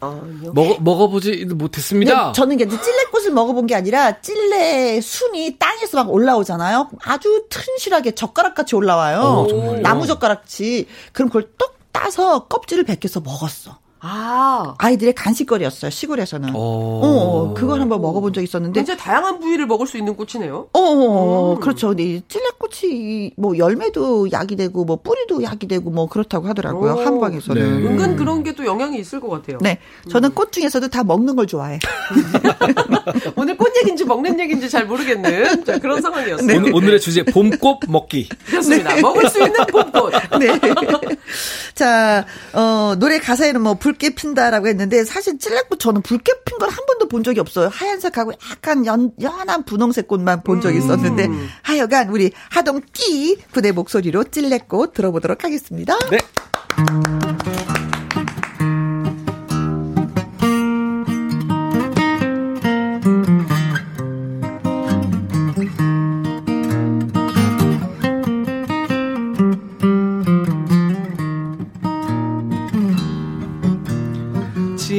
아니요. 먹어, 먹어보지 못했습니다. 네, 저는 이게 찔레꽃을 먹어본 게 아니라 찔레 순이 땅에서 막 올라오잖아요. 아주 튼실하게 젓가락 같이 올라와요. 어? 나무 젓가락같이. 그럼 그걸 똑 따서 껍질을 벗겨서 먹었어. 아. 아이들의 간식거리였어요, 시골에서는. 어. 어, 어, 그걸 한번 먹어본 적 있었는데. 굉장히 다양한 부위를 먹을 수 있는 꽃이네요. 어, 어, 음. 그렇죠. 근데 이 찔레꽃이 뭐 열매도 약이 되고 뭐 뿌리도 약이 되고 뭐 그렇다고 하더라고요. 오. 한방에서는. 네. 은근 그런 게 또 영향이 있을 것 같아요. 네. 저는 꽃 중에서도 다 먹는 걸 좋아해. 오늘 꽃 얘기인지 먹는 얘기인지 잘 모르겠는 자, 그런 상황이었어요. 오늘, 오늘의 주제 봄꽃 먹기. 그렇습니다. 먹을 수 있는 봄꽃. 네. 자, 어, 노래 가사에는 뭐 붉게 핀다라고 했는데 사실 찔레꽃 저는 붉게 핀 걸 한 번도 본 적이 없어요. 하얀색하고 약간 연, 연한 분홍색 꽃만 본 적이 있었는데 하여간 우리 하동 끼 그대 목소리로 찔레꽃 들어보도록 하겠습니다. 네.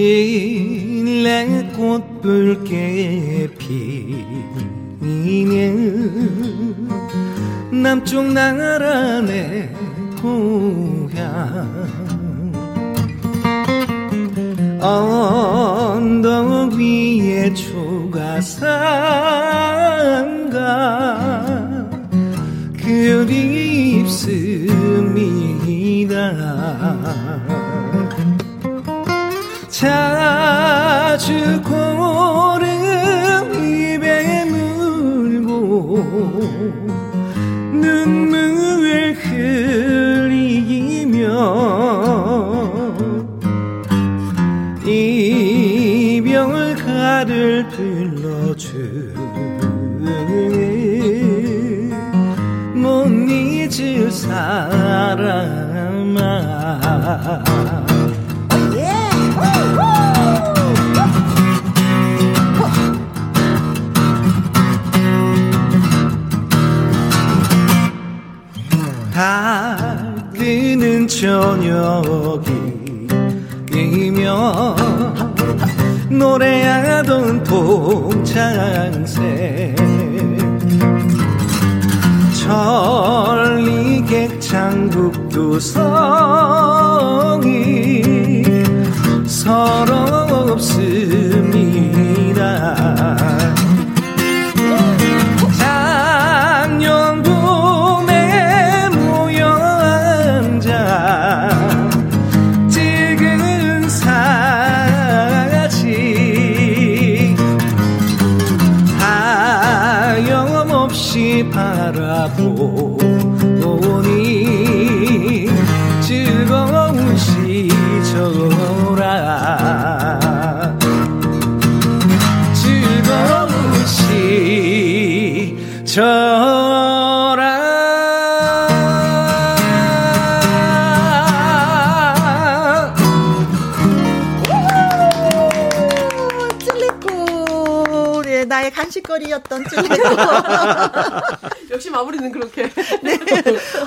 찔레꽃 붉게 피면 남쪽 나라 내 고향. 언덕 위에 초가상가. 그립습니다 자주 고름 입에 물고 눈물 흘리며 이별 가를 불러주네 못 잊을 사람아 다 뜨는 저녁이며 노래하던 동창새 천리 객창국두성이 서럽습니다 간식거리였던 찔레꽃. 역시 마무리는 그렇게.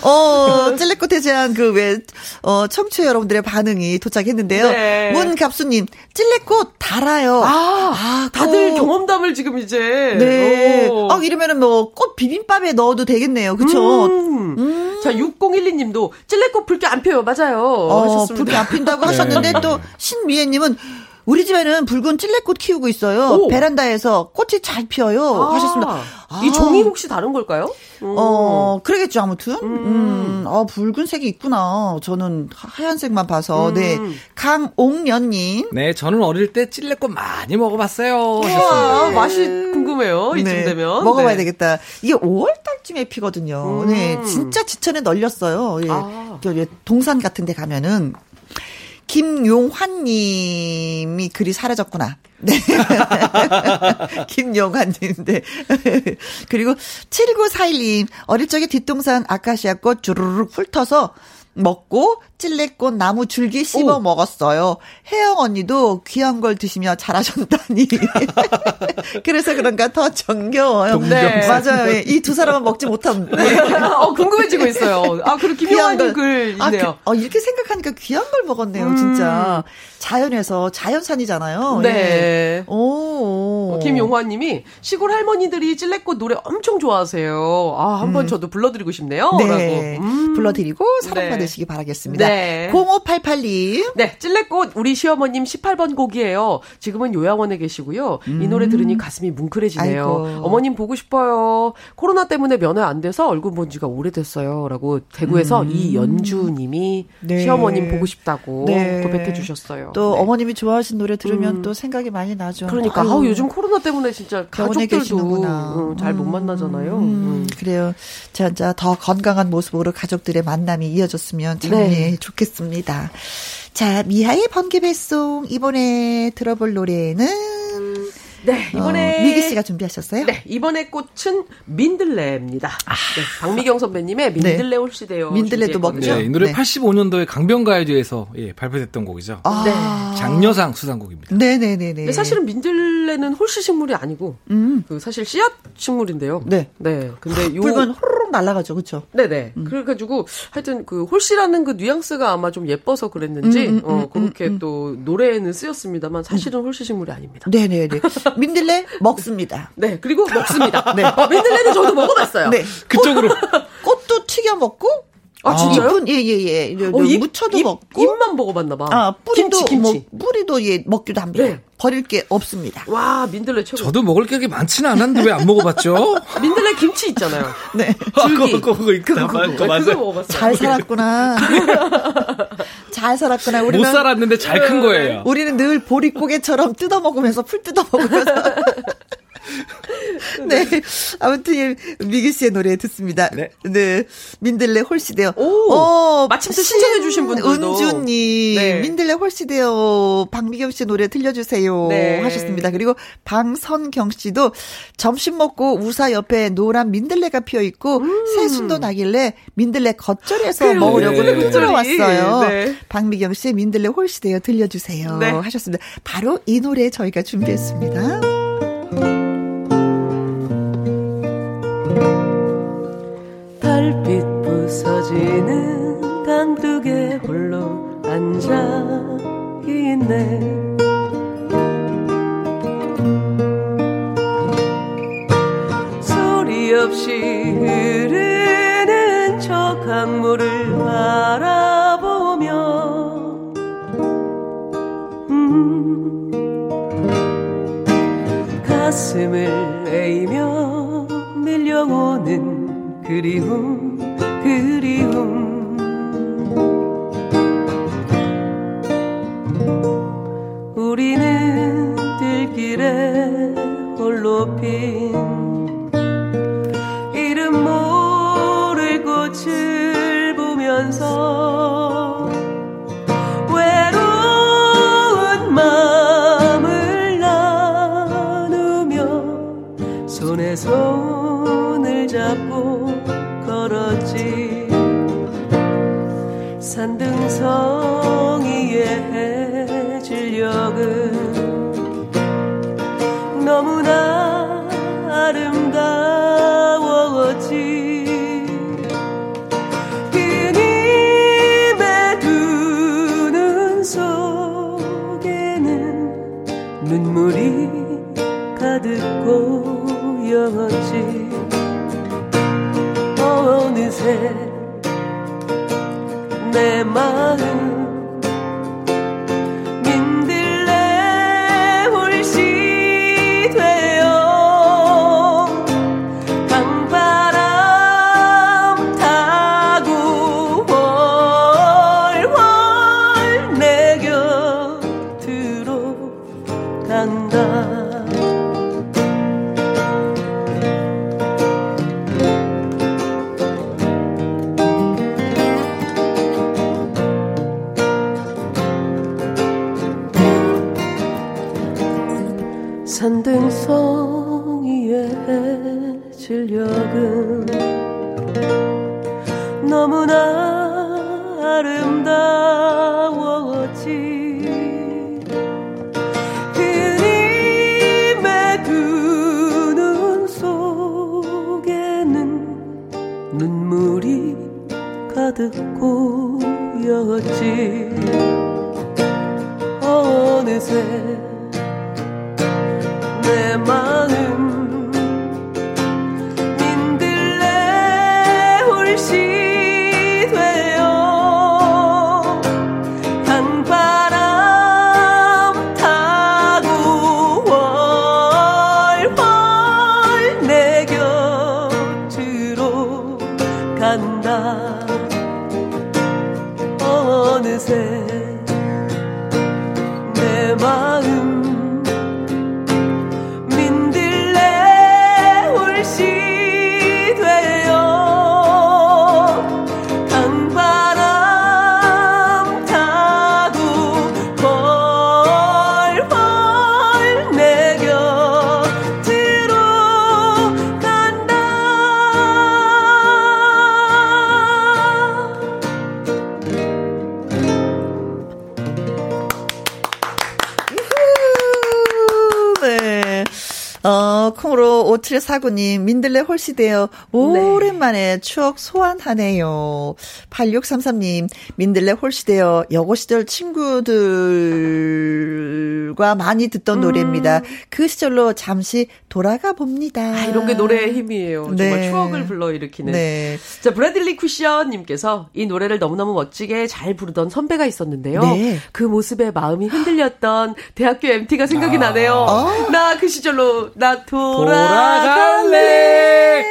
어, 찔레꽃에 대한 그 왜, 어, 청취자 여러분들의 반응이 도착했는데요. 네. 문갑수님, 찔레꽃 달아요. 아, 다들 어. 경험담을 지금 이제. 네. 오. 아, 이러면은 뭐, 꽃 비빔밥에 넣어도 되겠네요. 그쵸? 음. 자, 6012님도 찔레꽃 붉게 안 펴요. 맞아요. 어, 하셨습니다. 불이 안 핀다고 하셨는데 또 신미애님은 우리 집에는 붉은 찔레꽃 키우고 있어요. 오. 베란다에서 꽃이 잘 피어요. 하셨습니다. 이 아. 종이 혹시 다른 걸까요? 음. 어, 그러겠죠, 아무튼. 음, 어, 붉은색이 있구나. 저는 하얀색만 봐서. 음. 네. 강옥년님. 네, 저는 어릴 때 찔레꽃 많이 먹어봤어요. 우와, 하셨어요. 맛이 궁금해요. 이쯤 네, 되면. 먹어봐야 네. 되겠다. 이게 5월달쯤에 피거든요. 음. 네, 진짜 지천에 널렸어요. 예. 아. 저, 예, 동산 같은 데 가면은. 김용환 님이 글이 사라졌구나. 네. 김용환 님, 네. 그리고 7941님, 어릴 적에 뒷동산 아카시아 꽃 주르륵 훑어서 먹고 찔레꽃 나무 줄기 씹어 오. 먹었어요. 혜영 언니도 귀한 걸 드시며 잘하셨다니. 그래서 그런가 더 정겨워요. 네. 맞아요. 이두 사람은 먹지 못한. 네. 어, 궁금해지고 있어요. 아, 그리고 김영환님 글 아, 있네요. 그, 어, 이렇게 생각하니까 귀한 걸 먹었네요, 진짜. 자연에서, 자연산이잖아요. 네. 예. 오. 어, 김용화님이 시골 할머니들이 찔레꽃 노래 엄청 좋아하세요. 아, 한번 저도 불러드리고 싶네요. 네. 라고. 음. 불러드리고 사랑받으시기 바라겠습니다. 네. 0588님. 네, 찔레꽃 우리 시어머님 18번 곡이에요. 지금은 요양원에 계시고요. 이 노래 들으니 가슴이 뭉클해지네요. 음. 아이고. 어머님 보고 싶어요. 코로나 때문에 면회 안 돼서 얼굴 본 지가 오래됐어요. 라고 대구에서 이연주님이 음. 네. 시어머님 보고 싶다고 네. 또 뱉어주셨어요. 또 네. 어머님이 좋아하신 노래 들으면 음. 또 생각이 많이 나죠. 그러니까 아유, 아우, 요즘 코로나 때문에 진짜 가족들도 계시는구나. 잘못 음, 만나잖아요. 음, 음. 그래요. 진짜 더 건강한 모습으로 가족들의 만남이 이어졌으면 참 네. 예, 좋겠습니다. 자, 미하의 번개 배송 이번에 들어볼 노래는 네, 이번에 어, 미기 씨가 준비하셨어요? 네, 이번에 꽃은 민들레입니다. 네, 박미경 선배님의 민들레 홀시대요. 아. 민들레도. 먹죠. 네, 이 노래 네. 85년도에 강변가요제에서 예, 발표됐던 곡이죠. 아. 장려상 수상곡입니다. 네 네 네네. 근데 사실은 민들레는 홀씨 식물이 아니고 그 사실 씨앗 식물인데요. 음. 네. 네. 근데 요 붉은 호로록 날아가죠, 그렇죠? 네 네. 음. 그래가지고 하여튼 그 홀씨라는 그 뉘앙스가 아마 좀 예뻐서 그랬는지 음, 음, 어 음, 그렇게 또 노래에는 쓰였습니다만 사실은 홀씨 식물이 아닙니다. 네 네 네. 민들레 먹습니다. 네. 그리고 먹습니다. 네. 어, 민들레는 저도 먹어봤어요. 네. 그쪽으로 꽃도 튀겨 먹고. 아 진짜요? 잎은 예예예. 어, 잎- 무쳐도 잎- 먹고. 잎만 먹어봤나 봐. 아 뿌리도 김치, 김치. 뭐 뿌리도 예 먹기도 합니다. 네. 버릴 게 없습니다. 와 민들레 최고. 저도 먹을 게 많지는 않았는데 왜 안 먹어봤죠? 민들레 김치 있잖아요. 네. 줄기. 그거, 그거 있다. 그거 그거 맞아요. 먹었어요. 잘 살았구나. 잘 살았구나. 못 우리는 살았는데 잘 큰 거예요. 우리는 늘 보릿고개처럼 뜯어 먹으면서 풀 뜯어 먹으면서. 네. 아무튼 미기 씨의 노래 듣습니다. 네. 네. 민들레 홀시대요. 오. 마침 또 신청해 주신 분들도. 은주님. 네. 민들레 홀시대요. 박미경 씨 노래 들려주세요. 네. 하셨습니다. 그리고 방선경 씨도 점심 먹고 우사 옆에 노란 민들레가 피어 있고 새순도 나길래 민들레 겉절이에서 음. 먹으려고 네. 흔들어 왔어요. 네. 박미경 씨의 민들레 홀시대요 들려주세요. 네. 하셨습니다. 바로 이 노래 저희가 준비했습니다. 서지는 강둑에 홀로 앉아 있네. 소리 없이 흐르는 저 강물을 바라보며 음 가슴을 에이며 밀려오는 그리움 홀 5749님, 민들레 홀시대요. 오랜만에 추억 소환하네요. 8633님, 민들레 홀시대요. 여고 시절 친구들 과 많이 듣던 노래입니다. 그 시절로 잠시 돌아가 봅니다. 아, 이런 게 노래의 힘이에요. 정말 네. 추억을 불러일으키는. 네. 자, 브래들리 쿠션님께서 이 노래를 너무너무 멋지게 잘 부르던 선배가 있었는데요. 네. 그 모습에 마음이 흔들렸던 대학교 MT가 생각이 나네요. 어? 나그 시절로 나 돌아갈래. 돌아갈래.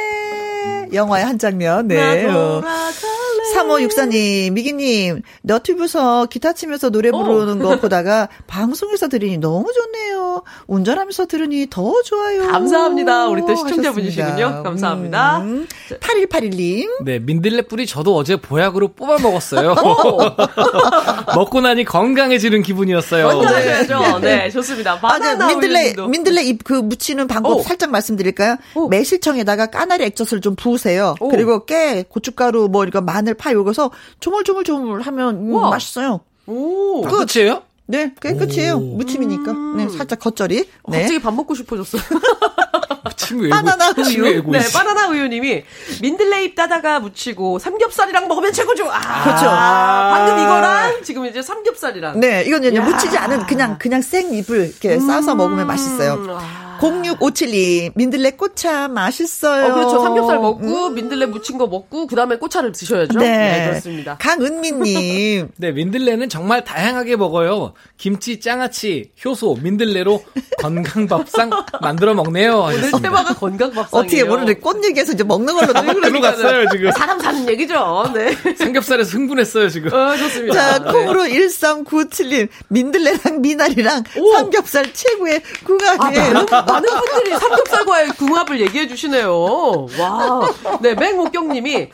영화의 한 장면. 나 네. 어. 돌아갈래. 3564님, 미기님, 너튜브에서 기타 치면서 노래 어. 부르는 거 보다가 방송에서 들으니 너무 좋네요. 운전하면서 들으니 더 좋아요. 감사합니다. 우리 또 시청자분이시군요. 감사합니다. 음, 8181님, 네, 민들레 뿌리 저도 어제 보약으로 뽑아 먹었어요. 먹고 나니 건강해지는 기분이었어요. 건강하셔야죠. 네. 좋습니다. 아, 바나나 저 민들레, 우유님도. 민들레 잎 그 묻히는 방법 오. 살짝 말씀드릴까요? 오. 매실청에다가 까나리 액젓을 좀 부으세요. 오. 그리고 깨, 고춧가루, 뭐, 이거 마늘, 파 요거서 조물조물조물 하면 음, 우와. 맛있어요. 오. 아, 끝이에요? 네, 그게 끝이에요. 무침이니까. 네, 살짝 겉절이. 네. 갑자기 밥 먹고 싶어졌어요. 친구 바나나 우유. 네. 바나나 우유님이 민들레 잎 따다가 묻히고 삼겹살이랑 먹으면 최고죠. 아, 그렇죠. 방금 이거랑 지금 이제 삼겹살이랑. 네, 이건 이제 야. 묻히지 않은 그냥 그냥 생 잎을 이렇게 싸서 먹으면 맛있어요. 음, 아. 0657님, 민들레 꽃차 맛있어요. 어, 그렇죠. 삼겹살 먹고 음. 민들레 묻힌 거 먹고 그 다음에 꽃차를 드셔야죠. 네. 그렇습니다. 강은미님, 네, 민들레는 정말 다양하게 먹어요. 김치, 장아찌, 효소, 민들레로 건강밥상 만들어 먹네요. 오늘. 테마가 건강 밥상이에요. 어떻게 모르는데 꽃 얘기해서 이제 먹는 걸로 넘어. 들어갔어요, 지금. 사람 사는 얘기죠. 네. 삼겹살에서 흥분했어요, 지금. 어, 좋습니다. 자, 네. 콩으로 1397님, 민들레랑 미나리랑 오. 삼겹살 최고의 아, 궁합이에요. 많은, 많은 분들이 삼겹살과의 궁합을 얘기해 주시네요. 와. 네, 맹옥경님이,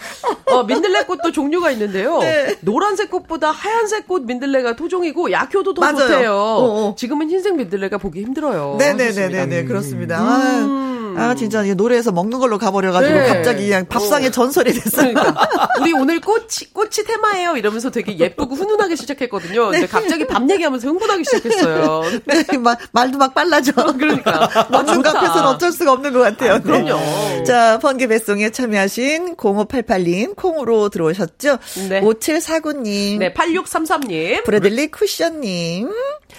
어, 민들레 꽃도 종류가 있는데요. 네. 노란색 꽃보다 하얀색 꽃 민들레가 토종이고, 약효도 더 맞아요. 좋대요. 어, 어. 지금은 흰색 민들레가 보기 힘들어요. 네네네네네, 그렇습니다. 음. 아, 아, 진짜 노래에서 먹는 걸로 가버려가지고 네. 갑자기 그냥 밥상의 전설이 됐어요. 그러니까 우리 오늘 꽃이 꽃이 테마예요 이러면서 되게 예쁘고 훈훈하게 시작했거든요. 근데 갑자기 밥 얘기하면서 흥분하기 시작했어요. 네, 막, 말도 막 빨라져. 그러니까 먹는 좋다. 앞에서는 어쩔 수가 없는 것 같아요. 네. 그럼요. 자, 번개 배송에 참여하신 0588님, 콩으로 들어오셨죠? 네. 5749님, 네 8633님 브래들리 쿠션님,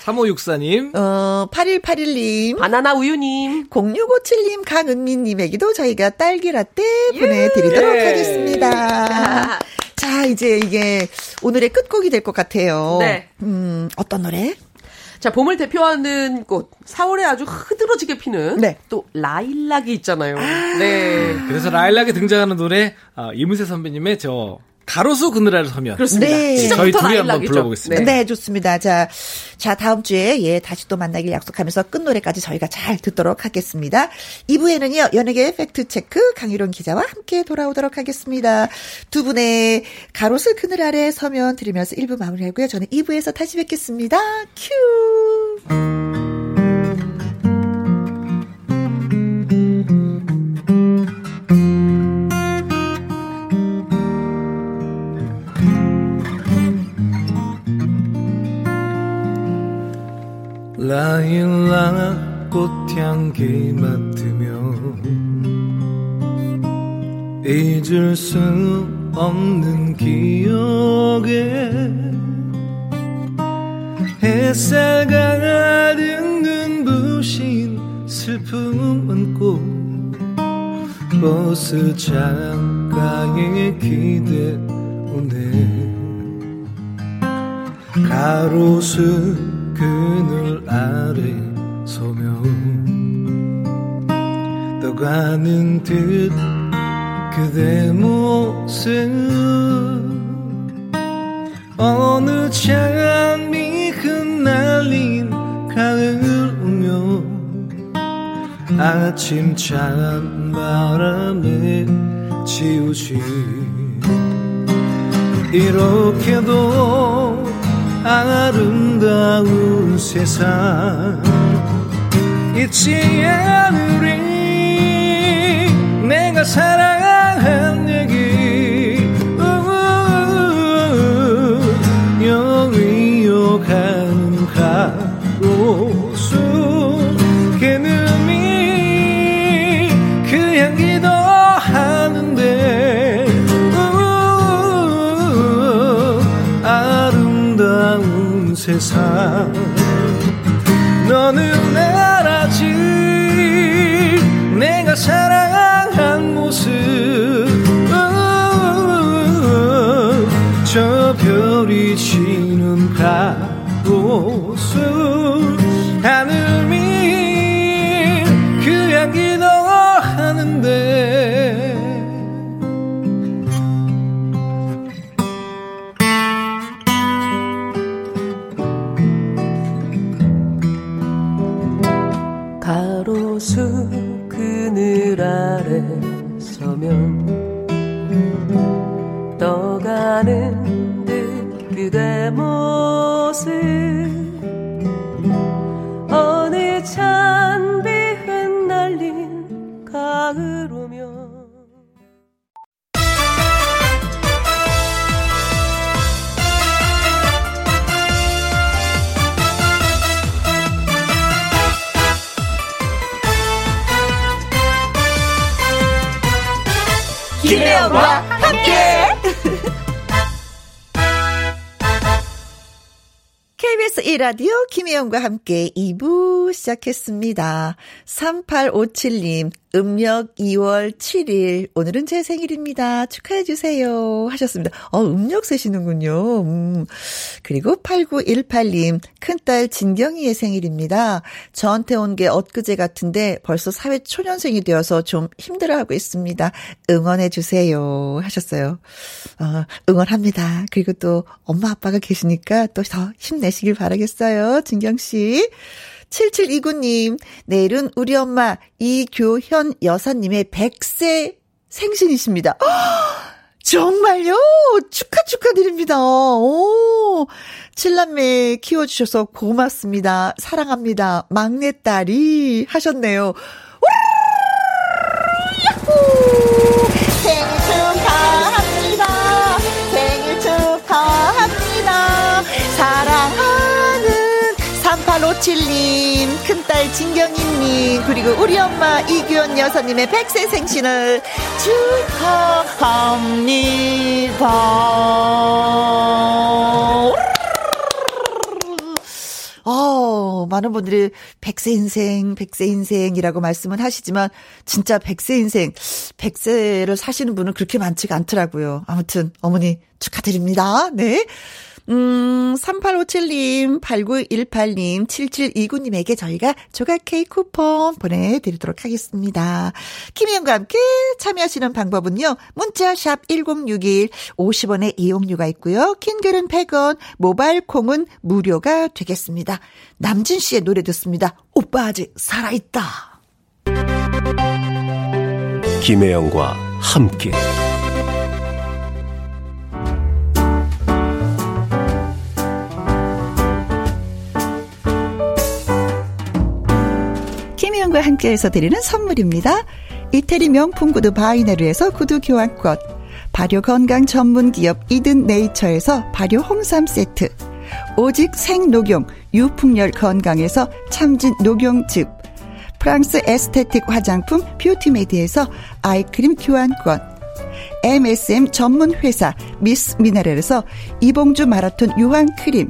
3564님. 어, 8181님, 바나나 우유님 0657님, 강은미님에게도 저희가 딸기 라떼 보내드리도록 예. 하겠습니다. 자, 이제 이게 오늘의 끝곡이 될 것 같아요. 네. 음, 어떤 노래? 자 봄을 대표하는 꽃 4월에 아주 흐드러지게 피는 네. 또 라일락이 있잖아요. 네. 그래서 라일락에 등장하는 노래, 아, 이문세 선배님의 저, 가로수 그늘 아래 서면. 그렇습니다. 네. 저희 시작부터 둘이 한번. 불러보겠습니다. 네. 좋습니다. 자, 자, 다음 주에, 예, 다시 또 만나길 약속하면서 끝노래까지 저희가 잘 듣도록 하겠습니다. 2부에는요, 연예계 팩트체크 강유론 기자와 함께 돌아오도록 하겠습니다. 두 분의 가로수 그늘 아래 서면 들으면서 1부 마무리하고요. 저는 2부에서 다시 뵙겠습니다. 큐! 라일락 꽃향기 맡으며 잊을 수 없는 기억에 햇살 가득 눈부신 슬픔 안고 버스 창가에 기대 오네. 가로수 그늘 아래 서며 떠가는 듯 그대 모습. 어느 장미 흩날린 가을 오며 아침 찬 바람에 지우지 이렇게도 아름다운 세상. 잊지 않으리. 내가 사랑한 얘기 세상. 너는 알아지 내가 사 1라디오 김혜영과 함께 2부 시작했습니다. 3857님, 음력 2월 7일, 오늘은 제 생일입니다. 축하해 주세요. 하셨습니다. 어, 음력 세시는군요. 음. 그리고 8918님, 큰딸 진경이의 생일입니다. 저한테 온 게 엊그제 같은데 벌써 사회 초년생이 되어서 좀 힘들어하고 있습니다. 응원해 주세요. 하셨어요. 어, 응원합니다. 그리고 또 엄마 아빠가 계시니까 또 더 힘내시길 바라겠어요. 진경 씨. 7729님, 내일은 우리 엄마 이교현 여사님의 100세 생신이십니다. 정말요? 축하 축하드립니다. 오. 칠남매 키워주셔서 고맙습니다. 사랑합니다. 막내딸이 하셨네요. 야호! 생일 3857님, 큰딸 진경이님, 그리고 우리 엄마 이규현 여사님의 100세 생신을 축하합니다. 어, 많은 분들이 100세 인생, 100세 인생이라고 말씀은 하시지만, 진짜 100세 인생, 100세를 사시는 분은 그렇게 많지가 않더라고요. 아무튼, 어머니 축하드립니다. 네. 음, 3857님, 8918님, 7729님에게 저희가 조각 케이크 쿠폰 보내드리도록 하겠습니다. 김희영과 함께 참여하시는 방법은요, 문자샵 1061, 50원의 이용료가 있고요, 킹글은 100원, 모바일 콩은 무료가 되겠습니다. 남진 씨의 노래 듣습니다. 오빠 아직 살아있다. 김혜영과 함께 과 함께해서 드리는 선물입니다. 이태리 명품 구두 바이네르에서 구두 교환권, 발효 건강 전문 기업 이든 네이처에서 발효 홍삼 세트, 오직 생녹용 유풍열 건강에서 참진 녹용즙, 프랑스 에스테틱 화장품 뷰티메디에서 아이크림 교환권, MSM 전문 회사 미스 미네랄에서 이봉주 마라톤 유황 크림,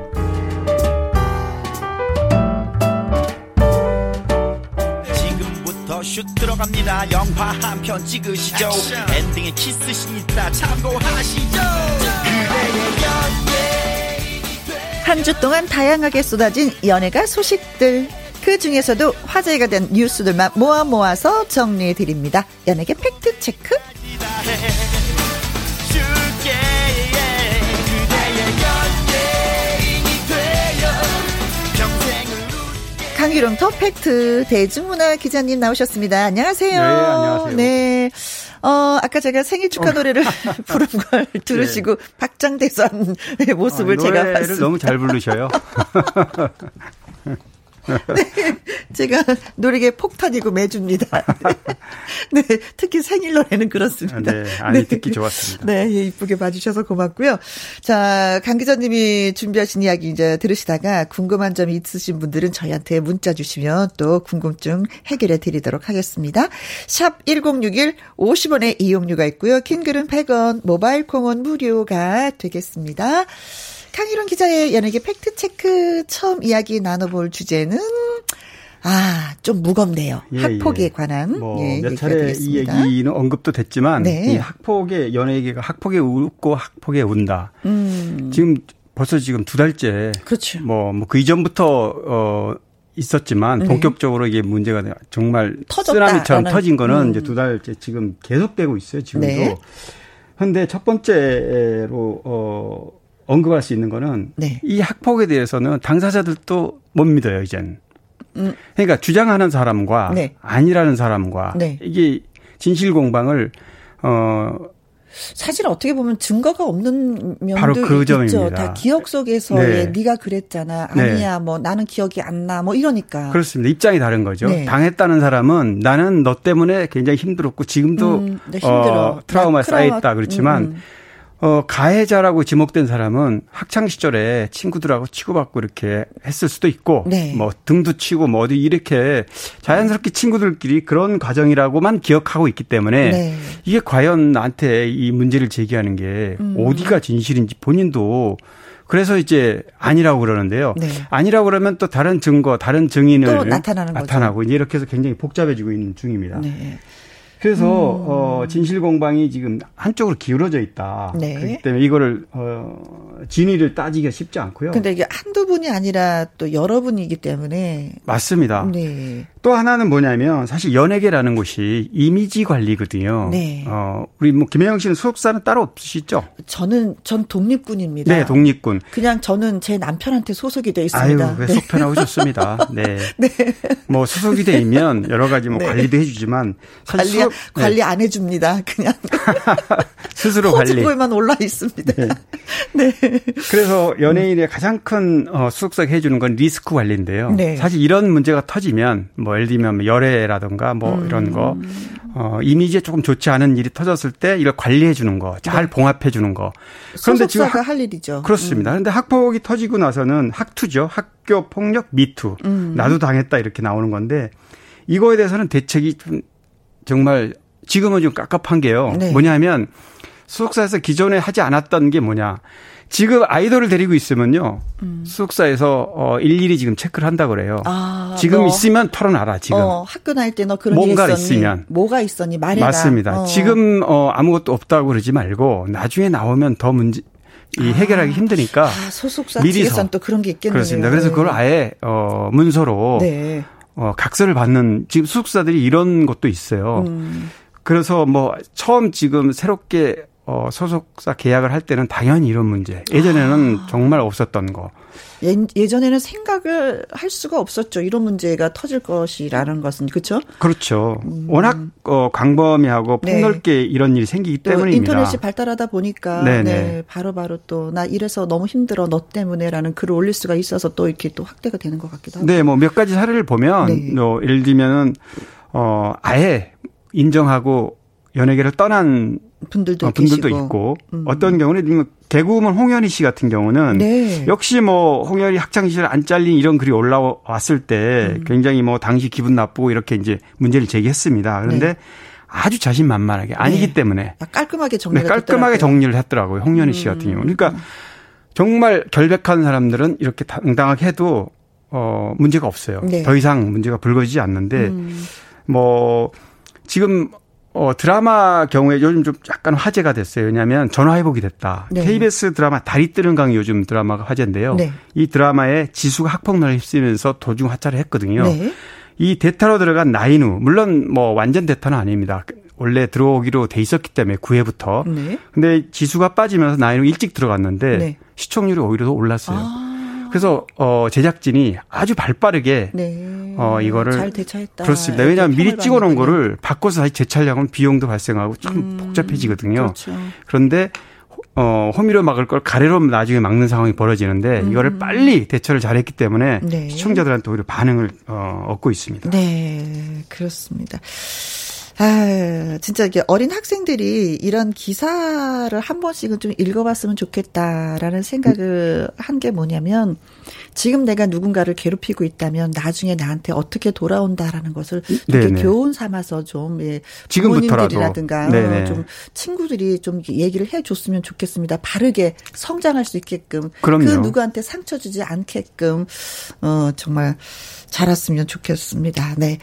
슛 들어갑니다 영화 한 편 찍으시죠 엔딩에 키스신 있다 참고하시죠 한 주 동안 다양하게 쏟아진 연예가 소식들. 그 중에서도 화제가 된 뉴스들만 모아 모아서 정리해 드립니다. 연예계 팩트 체크. 강유롱 더 팩트 대중문화 기자님 나오셨습니다. 안녕하세요. 네, 안녕하세요. 네. 어, 아까 제가 생일 축하 노래를 부른 걸 들으시고 박장대소한 모습을 어, 제가 노래를 봤습니다. 너무 잘 부르셔요. 제가 노래계 폭탄이고 매줍니다. 네, 특히 생일 노래는 그렇습니다. 네, 아니, 듣기 좋았습니다. 네, 예, 이쁘게 봐주셔서 고맙고요. 자, 강 기자님이 준비하신 이야기 이제 들으시다가 궁금한 점이 있으신 분들은 저희한테 문자 주시면 또 궁금증 해결해 드리도록 하겠습니다. 샵 1061, 50원의 이용료가 있고요. 킹글은 100원, 모바일 콩은 무료가 되겠습니다. 강희론 기자의 연예계 팩트체크 처음 이야기 나눠볼 주제는 아, 좀 무겁네요. 예, 학폭에 예. 관한 뭐, 예, 몇 차례 이 되겠습니다. 얘기는 언급도 됐지만, 네. 이 학폭의, 연예계가 학폭에 웃고 학폭에 운다. 음, 지금 벌써 지금 두 달째. 그렇죠. 뭐, 뭐, 그 이전부터, 어, 있었지만, 네. 본격적으로 이게 문제가 돼- 정말 터졌다라는, 쓰나미처럼 터진 거는 음. 이제 두 달째 지금 계속되고 있어요, 지금도. 네. 근데 첫 번째로, 어, 언급할 수 있는 거는 네. 이 학폭에 대해서는 당사자들도 못 믿어요, 이젠. 음. 그러니까 주장하는 사람과 네. 아니라는 사람과 네. 이게 진실 공방을 어 사실 어떻게 보면 증거가 없는 면도 바로 그 있죠. 점입니다. 다 기억 속에서의 네. 네. 가 그랬잖아. 네. 아니야. 뭐 나는 기억이 안 나. 뭐 이러니까. 그렇습니다. 입장이 다른 거죠. 네. 당했다는 사람은 나는 너 때문에 굉장히 힘들었고 지금도 음, 네, 힘들어. 어, 트라우마 나 쌓여 있다 그렇지만 음, 음. 어 가해자라고 지목된 사람은 학창 시절에 친구들하고 치고받고 이렇게 했을 수도 있고 네. 뭐 등도 치고 뭐 어디 이렇게 자연스럽게 친구들끼리 그런 과정이라고만 기억하고 있기 때문에 네. 이게 과연 나한테 이 문제를 제기하는 게 음. 어디가 진실인지 본인도 그래서 이제 아니라고 그러는데요. 네. 아니라고 그러면 또 다른 증거, 다른 증인을 또 나타나는 거죠. 나타나고 이제 이렇게 해서 굉장히 복잡해지고 있는 중입니다. 네. 그래서 어 진실 공방이 지금 한쪽으로 기울어져 있다. 네. 그렇기 때문에 이거를 어 진위를 따지기가 쉽지 않고요. 근데 이게 한두 분이 아니라 또 여러 분이기 때문에 맞습니다. 네. 또 하나는 뭐냐면 사실 연예계라는 곳이 이미지 관리거든요. 네. 어 우리 뭐 김혜영 씨는 소속사는 따로 없으시죠? 저는 전 독립군입니다. 네, 독립군. 그냥 저는 제 남편한테 소속이 돼 아유, 있습니다. 왜 네. 속편하고 좋습니다. 네. 뭐 소속이 돼 있면 여러 가지 뭐 네. 관리도 해주지만 관리 수석- 네, 관리 안 해줍니다. 그냥 스스로 관리. 호주부에만 올라 있습니다. 네. 네. 그래서 연예인의 가장 큰 어, 수석사가 해주는 건 리스크 관리인데요. 네. 사실 이런 문제가 터지면 뭐 예를 들면 뭐 열애라든가 뭐 음. 이런 거 어, 이미지에 조금 좋지 않은 일이 터졌을 때 이걸 관리해 주는 거, 잘 봉합해 주는 거. 그런데 지금 네. 학- 할 일이죠. 그렇습니다. 그런데 학폭이 터지고 나서는 학투죠. 학교 폭력 미투. 음. 나도 당했다 이렇게 나오는 건데 이거에 대해서는 대책이 좀 정말 지금은 좀 깝깝한 게요. 네. 뭐냐면 수석사에서 기존에 하지 않았던 게 뭐냐. 지금 아이돌을 데리고 있으면요. 수석사에서 어 일일이 지금 체크를 한다 그래요. 음. 아, 지금 너, 있으면 털어놔라 지금. 어, 학교 다닐 때 너 그런 있었니? 있으면. 뭐가 있었니? 말해라. 맞습니다. 어. 지금 어 아무것도 없다고 그러지 말고 나중에 나오면 더 문제 이 해결하기 힘드니까 아, 소속사 미리서. 또 그런 게 있겠네요. 그렇습니다. 그래서 그걸 아예 어 문서로 네. 어 각서를 받는 지금 수석사들이 이런 것도 있어요. 음. 그래서 뭐 처음 지금 새롭게 어 소속사 계약을 할 때는 당연히 이런 문제. 예전에는 아. 정말 없었던 거. 예, 예전에는 생각을 할 수가 없었죠. 이런 문제가 터질 것이라는 것은 그렇죠. 그렇죠. 워낙 어 광범위하고 음. 네. 폭넓게 이런 일이 생기기 또 때문입니다. 인터넷이 발달하다 보니까 네네. 네, 바로바로 또 나 이래서 너무 힘들어 너 때문에라는 글을 올릴 수가 있어서 또 이렇게 또 확대가 되는 것 같기도 하고. 네, 뭐 몇 가지 사례를 보면 네. 뭐 예를 들면은 어 아예 인정하고 연예계를 떠난 분들도, 어, 분들도 계시고. 있고 음. 어떤 경우는 개그우먼 홍현희 씨 같은 경우는 네. 역시 뭐 홍현희 학창 시절 안 잘린 이런 글이 올라왔을 때 음. 굉장히 뭐 당시 기분 나쁘고 이렇게 이제 문제를 제기했습니다. 그런데 네. 아주 자신만만하게 아니기 네. 때문에 아, 깔끔하게 네, 정리가 깔끔하게 됐더라고요. 정리를 했더라고요. 홍현희 씨 같은 경우. 그러니까 정말 결백한 사람들은 이렇게 당당하게 해도 어 문제가 없어요. 네. 더 이상 문제가 불거지지 않는데 음. 뭐 지금 어 드라마 경우에 요즘 좀 약간 화제가 됐어요. 왜냐하면 전화 회복이 됐다. 네. KBS 드라마 다리 뜨는 강이 요즘 드라마가 화제인데요. 네. 이 드라마에 지수가 학폭론을 휩쓰면서 도중 하차를 했거든요. 네. 이 대타로 들어간 나인우 물론 뭐 완전 대타는 아닙니다. 원래 들어오기로 돼 있었기 때문에 9회부터. 네. 근데 지수가 빠지면서 나인우 일찍 들어갔는데 네. 시청률이 오히려 더 올랐어요. 아. 그래서 어 제작진이 아주 발빠르게 네. 어, 이거를 잘 대처했다. 그렇습니다. 왜냐하면 미리 찍어놓은. 거를 바꿔서 다시 재촬영하면 비용도 발생하고 참 복잡해지거든요. 그렇죠. 그런데 어, 호미로 막을 걸 가래로 나중에 막는 상황이 벌어지는데 이거를 빨리 대처를 잘했기 때문에 음. 네. 시청자들한테 오히려 반응을 어, 얻고 있습니다. 네, 그렇습니다. 아, 진짜 이게 어린 학생들이 이런 기사를 한 번씩은 좀 읽어봤으면 좋겠다라는 생각을 한 게 뭐냐면 지금 내가 누군가를 괴롭히고 있다면 나중에 나한테 어떻게 돌아온다라는 것을 네네. 교훈 삼아서 좀 예. 부모님들이라든가 네네. 어, 좀 친구들이 좀 얘기를 해줬으면 좋겠습니다. 바르게 성장할 수 있게끔 그럼요. 그 누구한테 상처 주지 않게끔 어 정말 자랐으면 좋겠습니다. 네.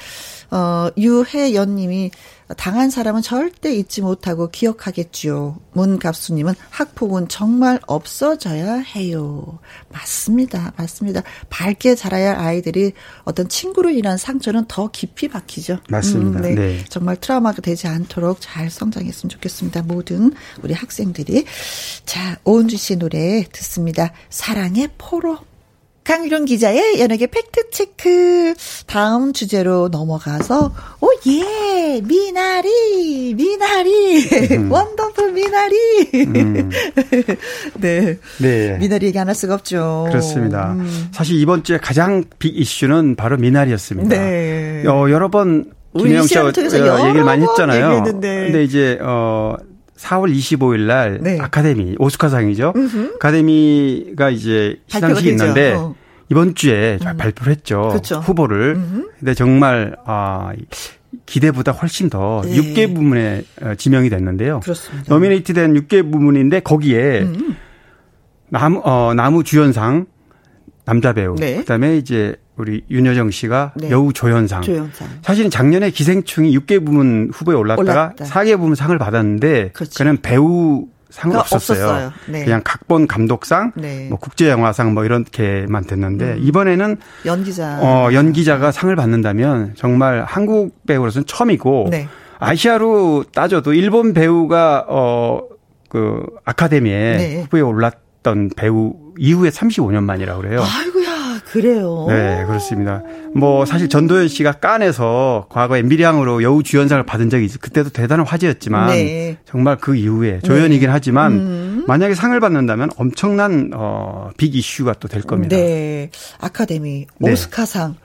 어, 유혜연 님이 당한 사람은 절대 잊지 못하고 기억하겠지요. 문갑수님은 학폭은 정말 없어져야 해요. 맞습니다. 맞습니다. 밝게 자라야 할 아이들이 어떤 친구로 인한 상처는 더 깊이 박히죠. 맞습니다. 네. 네. 정말 트라우마가 되지 않도록 잘 성장했으면 좋겠습니다. 모든 우리 학생들이. 자, 오은주 씨 노래 듣습니다. 사랑의 포로. 강유령 기자의 연예계 팩트체크. 다음 주제로 넘어가서, 오, 예! 미나리! 미나리! 음. wonderful 미나리! 네. 네. 미나리 얘기 안 할 수가 없죠. 그렇습니다. 음. 사실 이번 주에 가장 big 이슈는 바로 미나리였습니다. 네. 어, 여러 번 김혜영 씨가 어, 얘기를 많이 번 했잖아요. 얘기했는데. 근데 이제 어 4월 25일 날 네. 아카데미 오스카상이죠. 아카데미가 이제 시상식이. 있는데 어. 이번 주에 발표를 했죠. 그렇죠. 후보를. 근데 정말 아 기대보다 훨씬 더 네. 6개 부문에 어, 지명이 됐는데요. 그렇습니다. 노미네이트된 6개 부문인데 거기에 음. 나무 어 나무 주연상 남자 배우 네. 그다음에 이제 우리 윤여정 씨가 네. 여우 조연상. 조연상. 사실은 작년에 기생충이 6개 부문 후보에 올랐다가 올랐다. 4개 부문 상을 받았는데 그렇죠. 그는 배우 상은 그러니까 없었어요. 없었어요. 네. 그냥 각본 감독상, 네. 뭐 국제영화상 뭐 이렇게만 됐는데 이번에는 연기자. 어, 연기자가 상을 받는다면 정말 한국 배우로서는 처음이고 네. 아시아로 따져도 일본 배우가 어그 아카데미에 네. 후보에 올랐던 배우 이후에 35년 만이라고 그래요. 아이고 야, 그래요. 네, 그렇습니다. 뭐 사실 전도연 씨가 깐에서 과거에 미량으로 여우 주연상을 받은 적이 있어. 그때도 대단한 화제였지만 네. 정말 그 이후에 조연이긴 하지만 음. 만약에 상을 받는다면 엄청난 어 빅 이슈가 또 될 겁니다. 네. 아카데미, 네. 오스카상.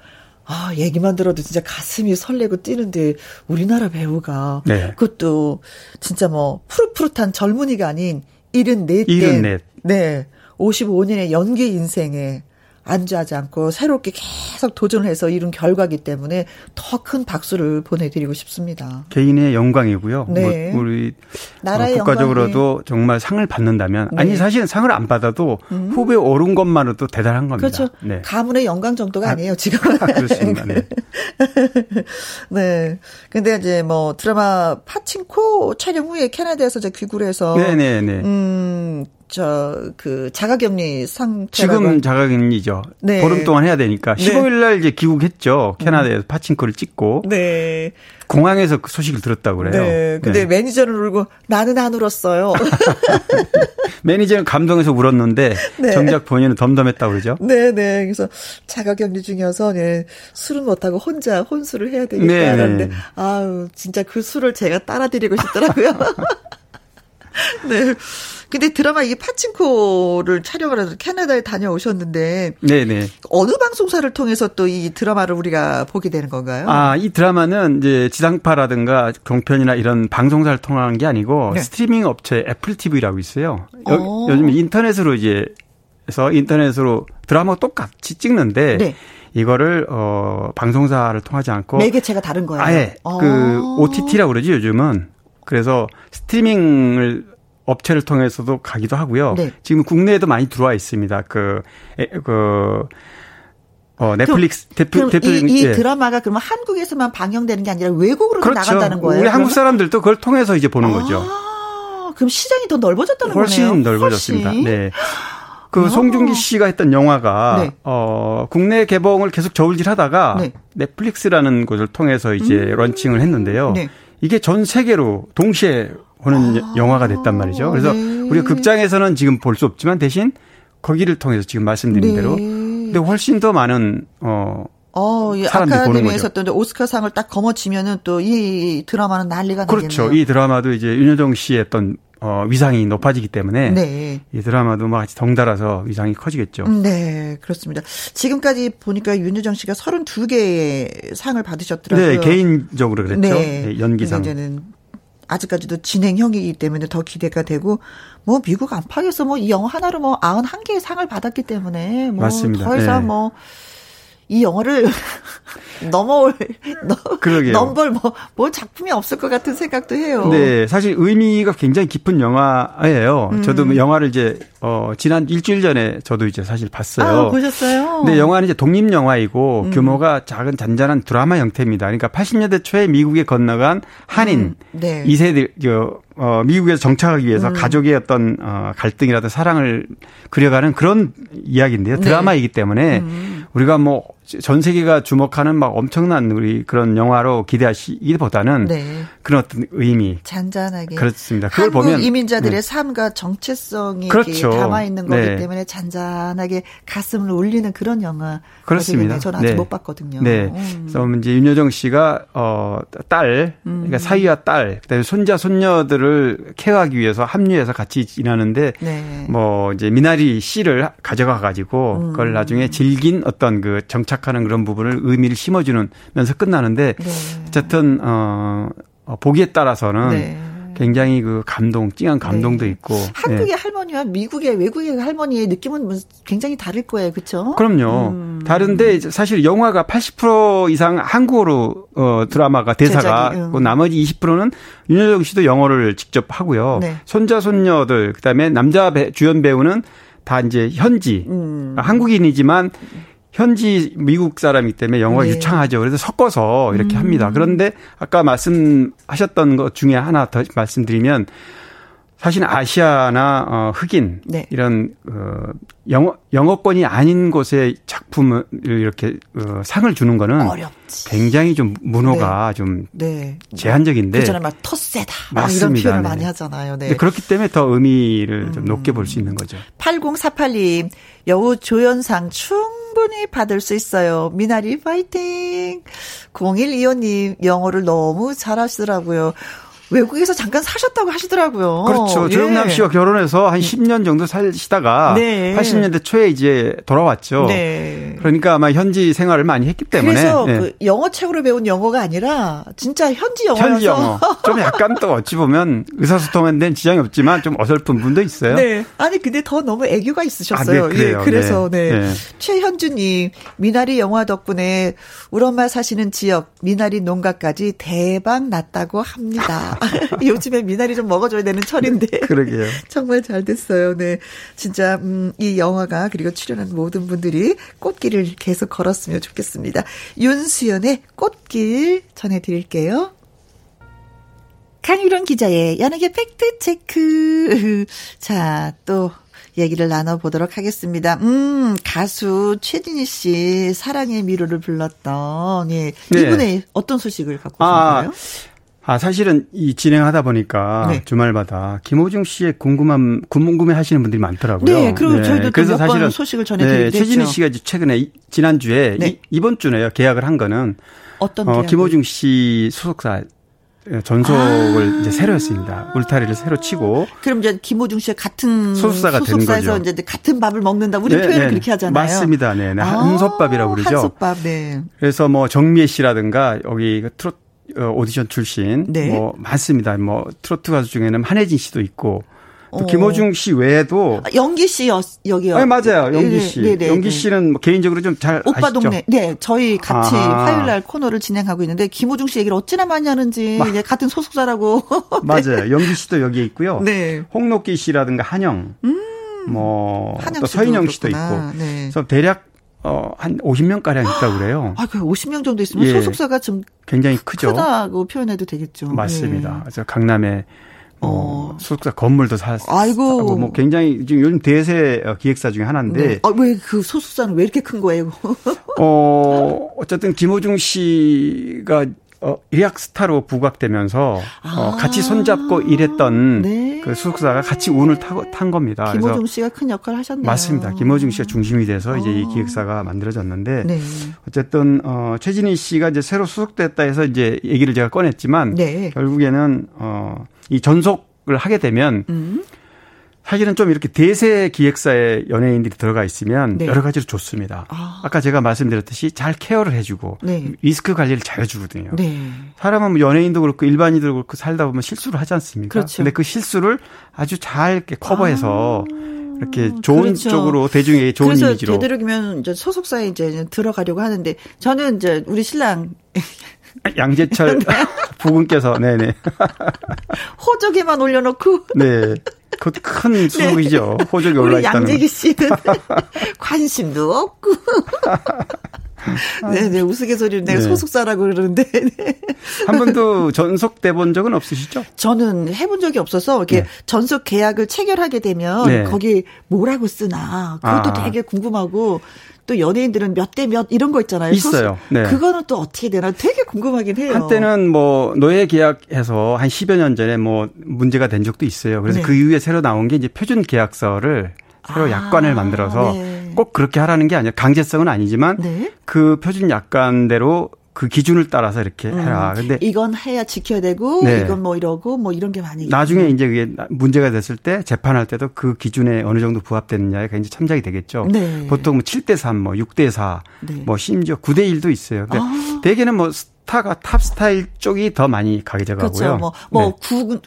아, 얘기만 들어도 진짜 가슴이 설레고 뛰는데, 우리나라 배우가. 네. 그것도 진짜 뭐, 푸릇푸릇한 젊은이가 아닌 74대. 74. 네. 55년의 연기 인생에 안주하지 않고 새롭게 계속 도전을 해서 이룬 결과기 때문에 더 큰 박수를 보내드리고 싶습니다. 개인의 영광이고요. 네. 뭐 우리 나라의 어, 국가적으로도 정말 상을 받는다면 네. 아니 사실은 상을 안 받아도 후보에 오른 것만으로도 대단한 겁니다. 그렇죠. 네. 가문의 영광 정도가 아, 아니에요, 지금. 그렇습니다. 네. 네. 근데 이제 뭐 드라마 파친코 촬영 후에 캐나다에서 이제 귀국을 해서 네네네. 음, 저, 그, 자가격리 상태라고. 지금 자가격리죠. 네. 보름 동안 해야 되니까 네. 15일 날 이제 귀국했죠. 캐나다에서 파친코를 찍고 네. 공항에서 그 소식을 들었다고 그래요. 네. 근데 네. 매니저는 울고 나는 안 울었어요. 매니저는 감동해서 울었는데 네. 정작 본인은 덤덤했다고 그러죠. 네, 네. 그래서 자가격리 중이어서 네, 술은 못하고 혼자 혼술을 해야 되니까 네, 하는데 네. 아유, 진짜 그 술을 제가 따라 드리고 싶더라고요. 네. 근데 드라마 이게 파친코를 촬영을 해서 캐나다에 다녀오셨는데 네네. 어느 방송사를 통해서 또 이 드라마를 우리가 보게 되는 건가요? 아, 이 드라마는 이제 지상파라든가 종편이나 이런 방송사를 통한 게 아니고 네. 스트리밍 업체 애플 TV라고 있어요. 요, 어. 요 즘 인터넷으로 이제 해서 인터넷으로 드라마 똑같이 찍는데 네. 이거를 어 방송사를 통하지 않고 매개체가 다른 거예요. 아예 어. 그 OTT라고 그러지 요즘은. 그래서 스트리밍을 업체를 통해서도 가기도 하고요. 네. 지금 국내에도 많이 들어와 있습니다. 그, 에, 그, 어, 넷플릭스 대표, 대표, 이, 이 예. 드라마가 그러면 한국에서만 방영되는 게 아니라 외국으로도 나간다는 거예요. 우리 한국 그러면? 사람들도 그걸 통해서 이제 보는 거죠. 아, 그럼 시장이 더 넓어졌다는 훨씬 거네요. 넓어졌습니다. 훨씬. 네. 그 송중기 씨가 했던 영화가 네. 어 국내 개봉을 계속 저울질하다가 네. 넷플릭스라는 곳을 통해서 이제 런칭을 했는데요. 네. 이게 전 세계로 동시에 오는 영화가 됐단 말이죠. 그래서 네. 우리가 극장에서는 지금 볼 수 없지만 대신 거기를 통해서 지금 말씀드린 네. 대로 근데 훨씬 더 많은 어 어, 보는 아카데미에서. 또 오스카상을 딱 거머쥐면은 또 이 드라마는 난리가 그렇죠. 나겠네요. 이 드라마도 이제 윤여정 씨의 어떤 어 위상이 높아지기 때문에 네. 이 드라마도 막 같이 덩달아서 위상이 커지겠죠. 음, 네, 그렇습니다. 지금까지 보니까 윤여정 씨가 32개의 상을 받으셨더라고요. 네, 개인적으로 그랬죠. 네, 연기상. 근데 이제는 아직까지도 진행형이기 때문에 더 기대가 되고 뭐 미국 안팎에서 뭐 이 영화 하나로 뭐 91개의 상을 받았기 때문에 뭐. 더 이상 네. 뭐 이 영화를 넘어올 넘-. 넘볼 뭐, 뭐 작품이 없을 것 같은 생각도 해요. 네, 사실 의미가 굉장히 깊은 영화예요. 음. 저도 뭐 영화를 이제 어 지난 일주일 전에 저도 이제 사실 봤어요. 아, 보셨어요? 근데 영화는 이제 독립 영화이고 음. 규모가 작은 잔잔한 드라마 형태입니다. 그러니까 80년대 초에 미국에 건너간 한인 네. 2세들 저, 어, 미국에서 정착하기 위해서 음. 가족의 어떤 어, 갈등이라든 사랑을 그려가는 그런 이야기인데요. 네. 드라마이기 때문에 음. 우리가 뭐전 세계가 주목하는 막 엄청난 우리 그런 영화로 기대하시기보다는 네. 그런 어떤 의미 잔잔하게. 그렇습니다. 그걸 보면 이민자들의 네. 삶과 정체성이 그렇죠. 담아 있는 거기 네. 때문에 잔잔하게 가슴을 울리는 그런 영화. 그렇습니다. 저는 아직 네. 못 봤거든요. 네. 음. 그래서 이제 윤여정 씨가 어딸 그러니까 사위와 딸 그다음에 손자 손녀들을 케어하기 위해서 합류해서 같이 지나는데 네. 뭐 이제 미나리 씨를 가져가 가지고 음. 그걸 나중에 질긴 어떤 그 정착 하는 그런 부분을 의미를 심어주는 면서 끝나는데 네. 어쨌든 어 어, 보기에 따라서는 네. 굉장히 그 감동, 찡한 감동도 네. 있고. 한국의 네. 할머니와 미국의 외국의 할머니의 느낌은 뭐 굉장히 다를 거예요. 그렇죠? 그럼요. 음. 다른데 사실 영화가 80% 이상 한국어로 어 드라마가 대사가 제작이, 음. 고 나머지 20%는 윤여정 씨도 영어를 직접 하고요. 네. 손자 손녀들 그다음에 남자 배, 주연 배우는 다 이제 현지 음. 한국인이지만 현지 미국 사람이기 때문에 영어가 네. 유창하죠. 그래서 섞어서 이렇게 합니다. 그런데 아까 말씀하셨던 것 중에 하나 더 말씀드리면 사실 아시아나 어, 흑인 네. 이런 어, 영어 영어권이 아닌 곳에 작품을 이렇게 어, 상을 주는 거는 어렵지. 굉장히 좀 문호가 좀 네. 제한적인데 그잖아요. 막 터세다. 막 이런 맞습니다. 표현을 네. 많이 하잖아요. 네. 그렇기 때문에 더 의미를 좀 높게 볼 수 있는 거죠. 8048님, 여우 조연상 충분히 받을 수 있어요. 미나리 파이팅! 0125님, 영어를 너무 잘하시더라고요. 외국에서 잠깐 사셨다고 하시더라고요. 그렇죠. 예. 조영남 씨가 결혼해서 한 10년 정도 살시다가 네. 80년대 초에 이제 돌아왔죠. 네. 그러니까 아마 현지 생활을 많이 했기 때문에 그래서 예. 그 영어 책으로 배운 영어가 아니라 진짜 현지 영어여서 현지 영어 좀 약간 또 어찌 보면 의사소통에 대한 지장이 없지만 좀 어설픈 분도 있어요. 네. 아니 근데 더 너무 애교가 있으셨어요. 아, 네, 그래요. 예, 그래서 네. 네. 네. 최현주님 미나리 영화 덕분에 우리 엄마 사시는 지역 미나리 농가까지 대박 났다고 합니다. 요즘에 미나리 좀 먹어줘야 되는 철인데. 그러게요. 정말 잘 됐어요. 네. 진짜, 음, 이 영화가 그리고 출연한 모든 분들이 꽃길을 계속 걸었으면 좋겠습니다. 윤수연의 꽃길 전해드릴게요. 강유론 기자의 연예계 팩트체크. 자, 또, 얘기를 나눠보도록 하겠습니다. 음, 가수 최진희 씨, 사랑의 미로를 불렀던, 예. 네. 이분의 어떤 소식을 갖고 거예요? 아, 사실은 이 진행하다 보니까 네. 주말마다 김호중 씨의 궁금함, 궁금해 하시는 분들이 많더라고요. 네, 그리고 저희도 또 몇번 소식을 전해드리기도 네, 최진희. 씨가 최근에 이- 지난주에 네. 이, 이번 주네요. 계약을 한 거는 어떤 어, 계약을? 김호중 씨 소속사 전속을 이제 새로 했습니다. 울타리를 새로 치고 그럼 이제 김호중 씨가 같은 소속사가 된 소속사에서. 이제 같은 밥을 먹는다. 우리 네, 표현을 네. 그렇게 하잖아요. 맞습니다. 네, 네. 한솥밥이라고 그러죠. 한솥밥, 네. 그래서 뭐 정미애 씨라든가 여기 그 트로트 어, 오디션 출신 네. 뭐 많습니다. 뭐 트로트 가수 중에는 한혜진 씨도 있고 또 어. 김호중 씨 외에도 아, 영기 씨 여, 여기요. 아 맞아요. 영기 씨. 네, 네, 영기 네. 씨는 뭐 개인적으로 좀 잘 오빠 아시죠? 동네. 네, 저희 같이 아하. 화요일 날 코너를 진행하고 있는데 김호중 씨 얘기를 어찌나 많이 하는지 마- 같은 소속사라고. 맞아요. 영기 씨도 여기에 있고요. 네. 홍록기 씨라든가 한영, 뭐 한영 또 씨도 서인영 씨도. 있고, 네. 그래서 대략 어, 한 50명 가량 있다고 그래요. 아, 그 50명 정도 있으면 예. 소속사가 좀 굉장히 크죠. 크다고 표현해도 되겠죠. 맞습니다. 네. 그래서 강남에 어, 어. 소속사 건물도 사, 아이고. 사고 뭐 굉장히 지금 요즘 대세 어, 기획사 중에 하나인데 네. 아, 왜 그 소속사는 왜 이렇게 큰 거예요? 어 어쨌든 김호중 씨가 어, 일약 스타로 부각되면서 어, 같이 손잡고 일했던 아. 네. 그 소속사가 같이 운을 타고 탄 겁니다. 김호중 씨가 큰 역할을 하셨네요. 맞습니다. 김호중 씨가 중심이 돼서 이제 이 기획사가 만들어졌는데 네. 어쨌든 어 최진희 씨가 이제 새로 소속됐다 해서 이제 얘기를 제가 꺼냈지만 네. 결국에는 어 이 전속을 하게 되면 음. 사실은 좀 이렇게 대세 기획사에 연예인들이 들어가 있으면 네. 여러 가지로 좋습니다. 아. 아. 까 제가 말씀드렸듯이 잘 케어를 해주고 네. 리스크 관리를 잘 해주거든요. 네. 사람은 뭐 연예인도 그렇고 일반인도 그렇고 살다 보면 실수를 하지 않습니까? 그렇죠. 근데 그 실수를 아주 잘 이렇게 커버해서 이렇게 좋은 아, 그렇죠. 쪽으로 대중에게 좋은 그래서 이미지로 되도록이면 이제 소속사에 이제 들어가려고 하는데 저는 이제 우리 신랑 양재철 부군께서 네네 호적에만 올려놓고 네. 그큰 수국이죠. 호적이 올라 우리 있다는. 양재기 씨는 관심도 없고. 네네 우스갯소리를 내가 네. 소속사라고 그러는데 네. 한 번도 전속돼 본 적은 없으시죠? 저는 해본 적이 없어서 이렇게 네. 전속 계약을 체결하게 되면 네. 거기 뭐라고 쓰나 그것도 아. 되게 궁금하고 또 연예인들은 몇대몇 이런 거 있잖아요. 있어요. 네. 그거는 또 어떻게 되나 되게 궁금하긴 해요. 한때는 뭐 노예 계약해서 한 10여 년 전에 뭐 문제가 된 적도 있어요. 그래서 네. 그 이후에 새로 나온 게 이제 표준 계약서를 새로 아, 약관을 만들어서 네. 꼭 그렇게 하라는 게 아니라 강제성은 아니지만 네. 그 표준 약관대로 그 기준을 따라서 이렇게 해라. 근데 음. 이건 해야 지켜야 되고 네. 이건 뭐 이러고 뭐 이런 게 많이 나중에 이제 그게 문제가 됐을 때 재판할 때도 그 기준에 어느 정도 부합되느냐에 굉장히 참작이 되겠죠. 네. 보통 뭐 7대 3, 뭐 6대 4, 네. 뭐 심지어 9대 1도 있어요. 근데 아. 대개는 뭐 스타가 탑 스타일 쪽이 더 많이 가게 돼가고요. 그렇죠. 뭐, 뭐, 네. 구,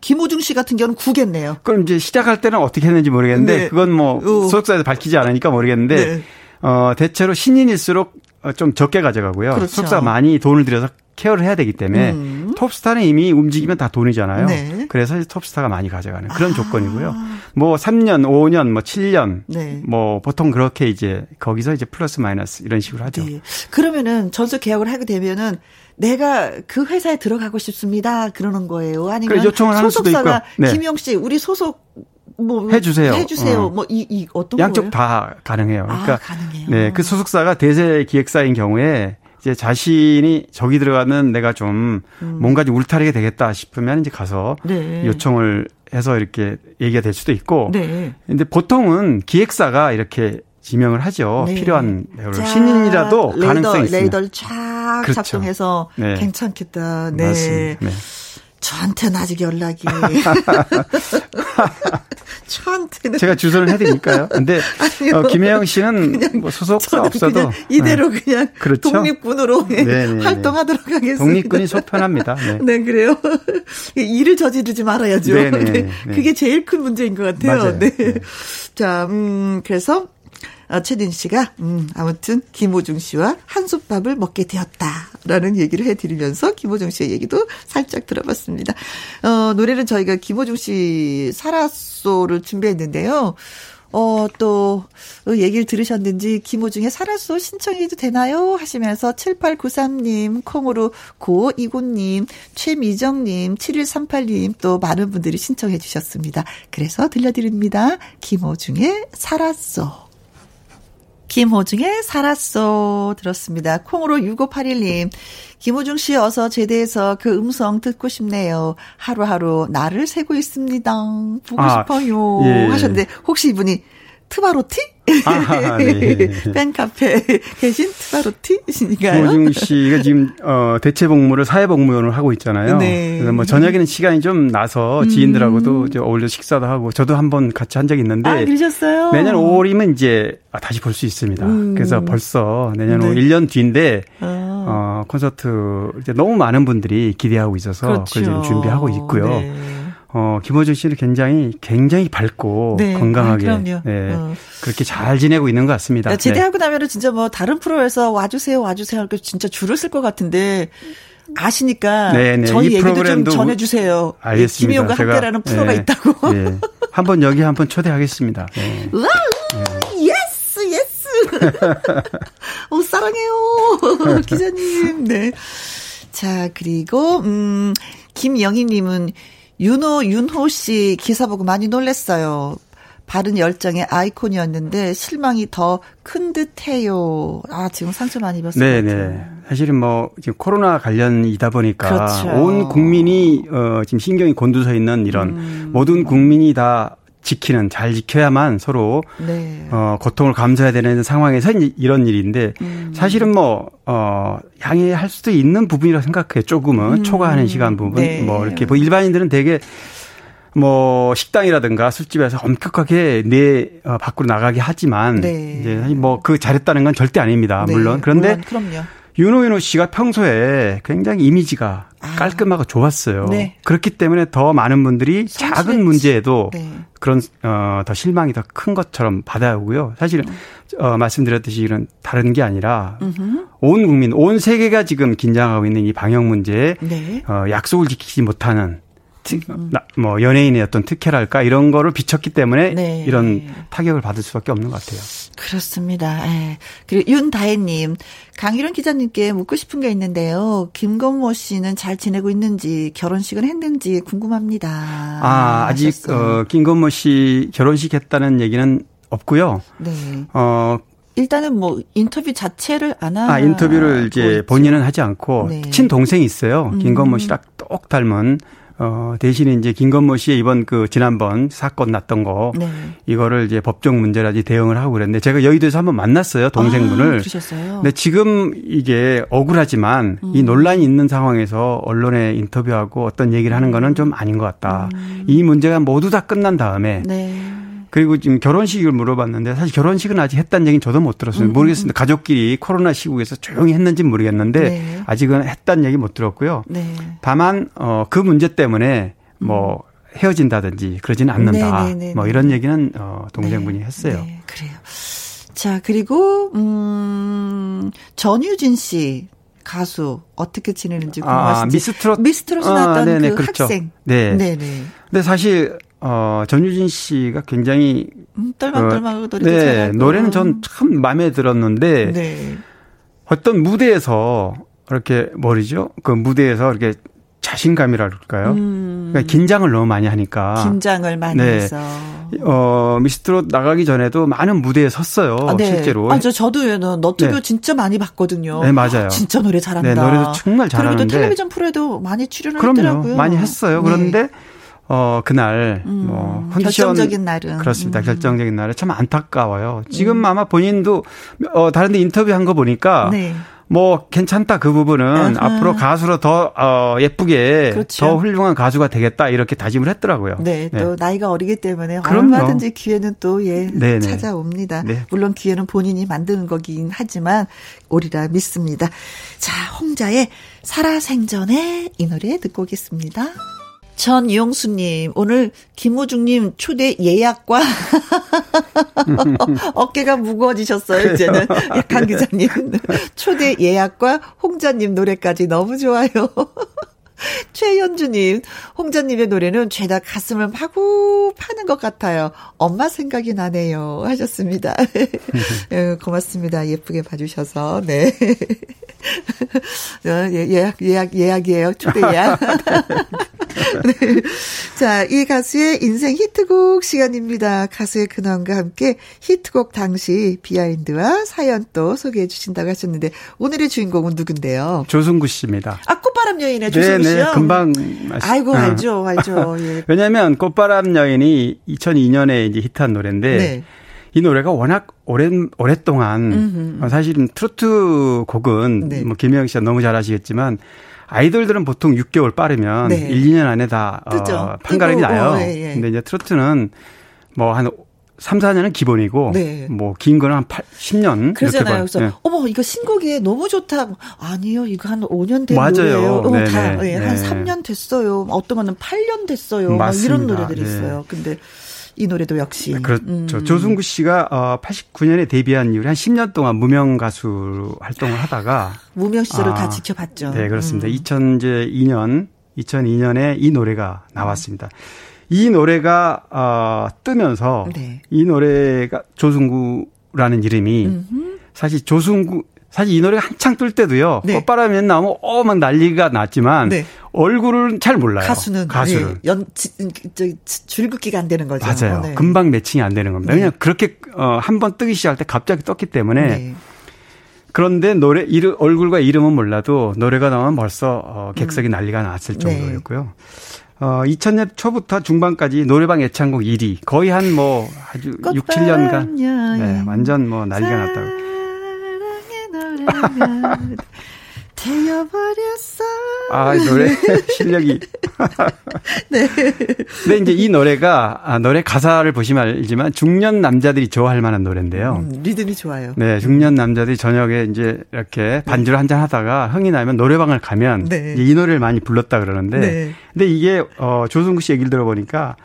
김호중 씨 같은 경우는 구겠네요. 그럼 이제 시작할 때는 어떻게 했는지 모르겠는데 네. 그건 뭐 어. 소속사에서 밝히지 않으니까 모르겠는데 네. 어 대체로 신인일수록 어, 좀 적게 가져가고요. 그렇죠. 소속사가 많이 돈을 들여서 케어를 해야 되기 때문에 음. 톱스타는 이미 움직이면 다 돈이잖아요. 네. 그래서 톱스타가 많이 가져가는 그런 조건이고요. 뭐 3년, 5년, 뭐 7년, 네. 뭐 보통 그렇게 이제 거기서 이제 플러스 마이너스 이런 식으로 하죠. 네. 그러면은 전속 계약을 하게 되면은 내가 그 회사에 들어가고 싶습니다. 그러는 거예요. 아니면 소속사가. 네. 김영 씨 우리 소속 뭐 해주세요. 해주세요. 어. 뭐이 이 어떤 양쪽 거예요? 다 가능해요. 그러니까 아, 가능해요. 네, 그 소속사가 대세 기획사인 경우에 이제 자신이 저기 들어가면 내가 좀 뭔가 좀 울타리가 되겠다 싶으면 이제 가서 음. 네. 요청을 해서 이렇게 얘기가 될 수도 있고. 네. 근데 보통은 기획사가 이렇게 지명을 하죠. 네. 필요한 배우를. 자, 신인이라도 레이더, 가능성이 있습니다. 레이더를 쫙 그렇죠. 작동해서 네. 괜찮겠다. 네. 맞습니다. 네. 저한테는 아직 연락이. 저한테는. 제가 주소를 해드릴까요? 근데 아니요. 어, 김혜영 씨는 뭐 소속사 없어도 그냥 이대로 네. 그냥 그렇죠? 독립군으로 예, 네, 네, 네. 활동하도록 하겠습니다. 독립군이 속편합니다. 네. 네, 그래요. 일을 저지르지 말아야죠. 네, 네, 네, 네. 그게 제일 큰 문제인 것 같아요. 맞아요. 네. 네. 자, 음, 그래서, 어, 최딘 씨가, 음, 아무튼, 김호중 씨와 한솥밥을 먹게 되었다라는 얘기를 해드리면서, 김호중 씨의 얘기도 살짝 들어봤습니다. 어, 노래는 저희가 김호중 씨 사라소를 준비했는데요. 어, 또, 어, 얘기를 들으셨는지, 김호중의 살았소 신청해도 되나요? 하시면서 7893님, 콩으로 고이고님, 최미정님, 7138님, 또 많은 분들이 신청해 주셨습니다. 그래서 들려드립니다. 김호중의 살았소. 김호중의 살았소 들었습니다. 콩으로 6581님. 김호중 씨 어서 제대해서 그 음성 듣고 싶네요. 하루하루 나를 세고 있습니다. 보고 아, 싶어요. 예. 하셨는데 혹시 이분이 트바로티? 아, 네. 팬카페 계신 트바로티신가요? 김호중 씨가 지금 어 대체 복무를 사회 복무원을 하고 있잖아요. 네. 그래서 뭐 저녁에는 시간이 좀 나서 지인들하고도 이제 어울려 식사도 하고 저도 한번 같이 한 적이 있는데 아, 그러셨어요? 내년 5월이면 이제 아, 다시 볼 수 있습니다. 음. 그래서 벌써 내년 네. 5월 1년 뒤인데 아. 어 콘서트 이제 너무 많은 분들이 기대하고 있어서 그걸 지금 준비하고 있고요. 그렇죠. 네. 어 김호중 씨는 굉장히 굉장히 밝고 네. 건강하게 아, 그럼요. 네, 어. 그렇게 잘 지내고 있는 것 같습니다. 야, 네. 제대하고 나면은 진짜 뭐 다른 프로에서 와주세요, 와주세요 할거 진짜 줄을 쓸 것 같은데 아시니까 네, 네. 저희 이 얘기도 좀 전해주세요. 알겠습니다. 김희영과 제가, 함께라는 프로가 네, 있다고. 네. 한번 여기 한 번 초대하겠습니다. 네. wow, yes, yes. 오, 사랑해요. 기자님. 네. 자, 그리고, 음, 김영희님은 윤호, 윤호 씨 기사 보고 많이 놀랐어요. 바른 열정의 아이콘이었는데 실망이 더 큰 듯해요. 아 지금 상처 많이 입었어요. 네네. 사실은 뭐 지금 코로나 관련이다 보니까 그렇죠. 온 국민이 어 지금 신경이 곤두서 있는 이런 음. 모든 국민이 다 지키는 잘 지켜야만 서로 네. 어 고통을 감수해야 되는 상황에서 이런 일인데 음. 사실은 뭐어 양해할 수도 있는 부분이라고 생각해요. 조금은 초과하는 시간 부분 음. 네. 뭐 이렇게 뭐 일반인들은 되게 뭐 식당이라든가 술집에서 엄격하게 내 어, 밖으로 나가게 하지만 네. 이제 뭐 그 잘했다는 건 절대 아닙니다. 네, 물론 그런데 물론, 그럼요. 윤호 윤호 씨가 평소에 굉장히 이미지가 아. 깔끔하고 좋았어요. 네. 그렇기 때문에 더 많은 분들이 성실했지. 작은 문제에도 네. 그런 어 더 실망이 더 큰 것처럼 받아오고요. 사실은 어 말씀드렸듯이 이런 다른 게 아니라 온 국민, 온 세계가 지금 긴장하고 있는 이 방역 문제에 네. 어 약속을 지키지 못하는 특, 나- 뭐 연예인의 어떤 특혜랄까 이런 거를 비쳤기 때문에 네. 이런 타격을 받을 수밖에 없는 것 같아요. 그렇습니다. 예. 그리고 윤다혜님, 강희룡 기자님께 묻고 싶은 게 있는데요. 김건모 씨는 잘 지내고 있는지, 결혼식은 했는지 궁금합니다. 아, 아직 하셨어요. 어 김건모 씨 결혼식 했다는 얘기는 없고요. 네. 어, 일단은 뭐 인터뷰 자체를 안 하고 아, 인터뷰를 이제. 본인은 하지 않고 네. 친 동생이 있어요. 음. 김건모 씨랑 똑 닮은 어, 대신에 이제 김건모 씨의 이번 그 지난번 사건 났던 거 네. 이거를 이제 법적 문제라지 대응을 하고 그랬는데 제가 여의도에서 한번 만났어요. 동생분을. 아, 그러셨어요. 근데 지금 이게 억울하지만 음. 이 논란이 있는 상황에서 언론에 인터뷰하고 어떤 얘기를 하는 거는 좀 아닌 것 같다. 이 문제가 모두 다 끝난 다음에 음. 네. 그리고 지금 결혼식을 물어봤는데 사실 결혼식은 아직 했다는 얘기는 저도 못 들었어요. 음, 모르겠습니다. 가족끼리 코로나 시국에서 조용히 했는지는 모르겠는데 네. 아직은 했다는 얘기 못 들었고요. 네. 다만 어 그 문제 때문에 뭐 헤어진다든지 그러지는 않는다. 음. 네, 네, 네, 뭐 네. 이런 얘기는 어 동생분이 네, 했어요. 네, 그래요. 자, 그리고, 음, 전유진 씨. 가수 어떻게 지내는지 아, 궁금하신지. 미스트롯 미스트롯 아, 나왔던 네네, 그 그렇죠. 학생. 네. 네네. 근데 사실 어 전유진 씨가 굉장히 음, 떨망떨망하고 어, 노래도 네, 잘하고. 노래는 전 참 마음에 들었는데 네. 어떤 무대에서 이렇게 뭐리죠? 그 무대에서 이렇게 자신감이라 그럴까요? 그러니까 긴장을 너무 많이 하니까 음. 긴장을 많이 네. 해서. 어 미스트롯 나가기 전에도 많은 무대에 섰어요. 아, 네. 실제로. 아, 저, 저도요, 너튜브 네. 진짜 많이 봤거든요. 네, 맞아요. 진짜 노래 잘한다. 네, 노래도 정말 그리고 또 잘하는데. 텔레비전 프로에도 많이 출연을 그럼요. 했더라고요. 많이 했어요. 네. 그런데 어 그날 음, 뭐 컨디션 결정적인 날은. 그렇습니다. 음. 결정적인 날에 참 안타까워요. 지금 아마 본인도 어 다른 데 인터뷰한 거 보니까 네. 뭐 괜찮다 그 부분은 아하. 앞으로 가수로 더 어, 예쁘게 그렇죠. 더 훌륭한 가수가 되겠다 이렇게 다짐을 했더라고요. 네, 또 나이가 어리기 때문에 그럼요. 얼마든지 기회는 또 예, 네네. 찾아옵니다. 네. 물론 기회는 본인이 만드는 거긴 하지만 오리라 믿습니다. 자, 홍자의 살아생전에 이 노래 듣고 오겠습니다. 전용수님, 오늘 김호중님 초대 예약과 어깨가 무거워지셨어요, 이제는. 강 기자님. 초대 예약과 홍자님 노래까지 너무 좋아요. 최현주님, 홍자님의 노래는 죄다 가슴을 마구 파는 것 같아요. 엄마 생각이 나네요. 하셨습니다. 예, 고맙습니다. 예쁘게 봐주셔서, 네. 어, 예, 예약, 예약, 예약이에요. 초대 예약. 네. 자, 이 가수의 인생 히트곡 시간입니다. 가수의 근황과 함께 히트곡 당시 비하인드와 사연 또 소개해 주신다고 하셨는데, 오늘의 주인공은 누군데요? 조승구 씨입니다. 아, 꽃바람 여인의 조승우 씨요? 네네, 금방. 아이고, 어. 알죠, 알죠. 예. 왜냐면 꽃바람 여인이 2002년에 이제 히트한 노래인데 네. 이 노래가 워낙 오랜 오랫동안 어, 사실은 트로트 곡은 네. 뭐 김혜영 씨가 너무 잘 아시겠지만 아이돌들은 보통 6개월 빠르면 네. 1, 2년 안에 다 뜨죠. 어, 판가름이 뜨고, 나요. 어, 예, 예. 근데 이제 트로트는 뭐 한 3, 4년은 기본이고 네. 뭐긴 거는 한 8, 10년 그러잖아요. 그래서 봐. 예. 어머 이거 신곡이에요. 너무 좋다. 아니요, 이거 한 5년 된 맞아요. 노래예요. 어. 다 예, 한 네. 3년 됐어요. 어떤 거는 8년 됐어요. 막 맞습니다. 이런 노래들이 네. 있어요. 근데 이 노래도 역시 그렇죠. 음. 조승구 씨가 어, 89년에 데뷔한 이후에 한 10년 동안 무명 가수 활동을 하다가 무명 시절을 아, 다 지켜봤죠. 네, 그렇습니다. 음. 2002년, 2002년에 이 노래가 나왔습니다. 이 노래가 어, 뜨면서 네. 이 노래가 조승구라는 이름이 사실 조승구 사실 이 노래가 한창 뜰 때도요. 네. 꽃바람이 나오면 어 막 난리가 났지만 네. 얼굴은 잘 몰라요. 가수는 가수를. 예, 연 지, 저, 지- 줄긋기가 안 되는 거죠. 맞아요. 네. 금방 매칭이 안 되는 겁니다. 네. 왜냐하면 그렇게 어, 한 번 뜨기 시작할 때 갑자기 떴기 때문에 네. 그런데 노래 이름 얼굴과 이름은 몰라도 노래가 나오면 벌써 어, 음. 객석이 난리가 났을 네. 정도였고요. 어, 2000년 초부터 중반까지 노래방 애창곡 1위 거의 한 뭐 아주 6, 7년간 여인. 네, 완전 뭐 난리가 났다고. 되어버렸어. 아, 이 노래 실력이. 네. 근데 이제 이 노래가 아, 노래 가사를 보시면 알지만 중년 남자들이 좋아할 만한 노래인데요. 음, 리듬이 좋아요. 네, 중년 남자들이 저녁에 이제 이렇게 반주를 한잔 하다가 흥이 나면 노래방을 가면 네. 이 노래를 많이 불렀다 그러는데 네. 근데 이게 어 조승구 씨 얘기를 들어보니까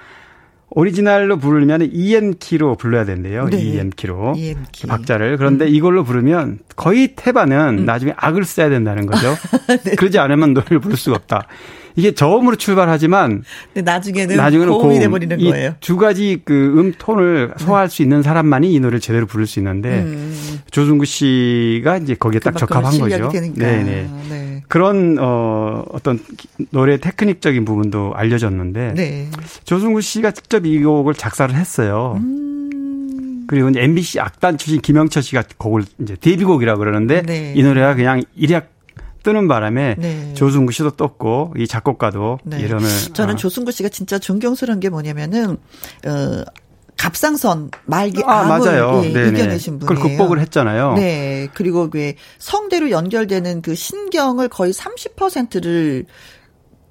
오리지널로 부르면 EN 키로 불러야 된대요. 네. EN 키로. EN 키. 음. 박자를. 그런데 이걸로 부르면 거의 태반은 나중에 악을 써야 된다는 거죠. 네. 그러지 않으면 노래를 부를 수가 없다. 이게 저음으로 출발하지만 나중에는, 나중에는 고음이 고음. 돼버리는 이 거예요. 두 가지 그 음톤을 소화할 수 있는 사람만이 이 노래를 제대로 부를 수 있는데 음. 조승구 씨가 이제 거기에 딱 적합한 거죠. 되니까. 네네. 네. 그런 어 어떤 노래 테크닉적인 부분도 알려졌는데 네. 조승구 씨가 직접 이 곡을 작사를 했어요. 음. 그리고 MBC 악단 출신 김영철 씨가 곡을 이제 데뷔곡이라고 그러는데 네. 이 노래가 그냥 일약 뜨는 바람에 네. 조승구 씨도 떴고 이 작곡가도 네. 이름을 저는 어, 조승구 씨가 진짜 존경스러운 게 뭐냐면은 어 갑상선 말기 아 암을 맞아요. 예, 네네. 이겨내신 분이에요. 그걸 극복을 했잖아요. 네. 그리고 그 성대로 연결되는 그 신경을 거의 30%를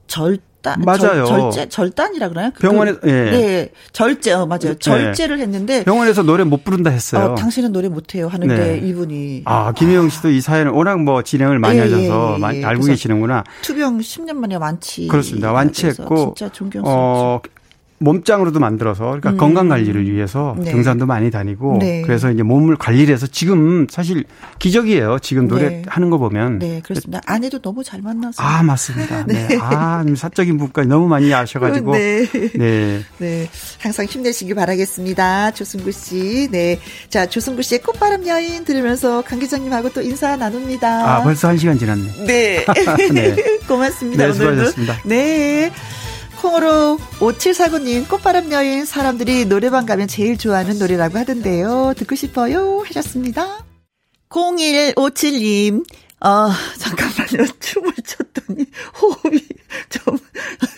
절 단 맞아요. 절, 절제 절단이라 그러나요? 그- 병원에- 그- 예. 네. 절제 어 맞아요. 절제를 했는데 병원에서 노래 못 부른다 했어요. 어, 당신은 노래 못 해요 하는데 네. 이분이 아, 김혜영 씨도 이 사연을 워낙 뭐 진행을 많이 예, 하셔서 예, 예, 많이 예. 알고 계시는구나. 투병 10년 만에 완치 그렇습니다. 완치했고, 진짜 존경스럽죠. 어, 몸짱으로도 만들어서 그러니까 음. 건강 관리를 위해서 네. 등산도 많이 다니고 네. 그래서 이제 몸을 관리를 해서 지금 사실 기적이에요. 지금 노래 네. 하는 거 보면 네, 그렇습니다. 아내도 너무 잘 만나서. 아 맞습니다. 네. 아 사적인 부분까지 너무 많이 아셔 가지고 네. 네. 네. 항상 힘내시기 바라겠습니다. 조승구 씨. 네. 자, 조승구 씨의 꽃바람 여인 들으면서 강 기자님하고 또 인사 나눕니다. 아 벌써 한 시간 지났네. 네. 네. 고맙습니다. 네, 오늘도. 수고하셨습니다. 네. 콩으로 5749님 꽃바람 여인 사람들이 노래방 가면 제일 좋아하는 노래라고 하던데요. 듣고 싶어요 하셨습니다. 0157님 아, 잠깐만요. 춤을 췄더니 호흡이 좀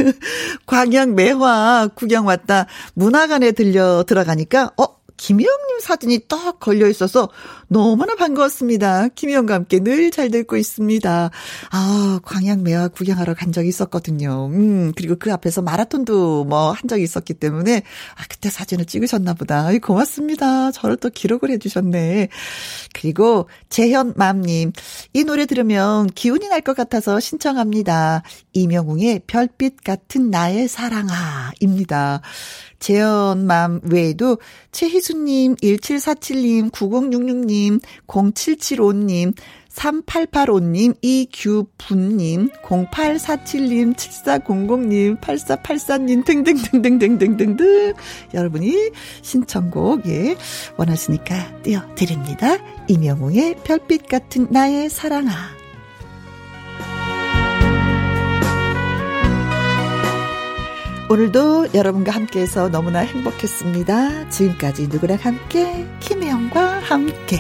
광양 매화 구경 왔다 문화관에 들려 들어가니까 어 김희영님 사진이 딱 걸려 있어서 너무나 반가웠습니다. 김희영과 함께 늘 잘 듣고 있습니다. 아, 광양 매화 구경하러 간 적이 있었거든요. 음, 그리고 그 앞에서 마라톤도 뭐 한 적이 있었기 때문에, 아, 그때 사진을 찍으셨나 보다. 고맙습니다. 저를 또 기록을 해주셨네. 그리고 재현맘님, 이 노래 들으면 기운이 날 것 같아서 신청합니다. 이명웅의 별빛 같은 나의 사랑아, 입니다. 재현맘 외에도 최희수님, 1747님, 9066 님, 0775님, 3885님, 이규분님, 0847님, 7400님, 8484님 등등등등등등등등 여러분이 신청곡 예 원하시니까 띄워드립니다. 이명웅의 별빛 같은 나의 사랑아 오늘도 여러분과 함께해서 너무나 행복했습니다. 지금까지 누구랑 함께 김혜영과 함께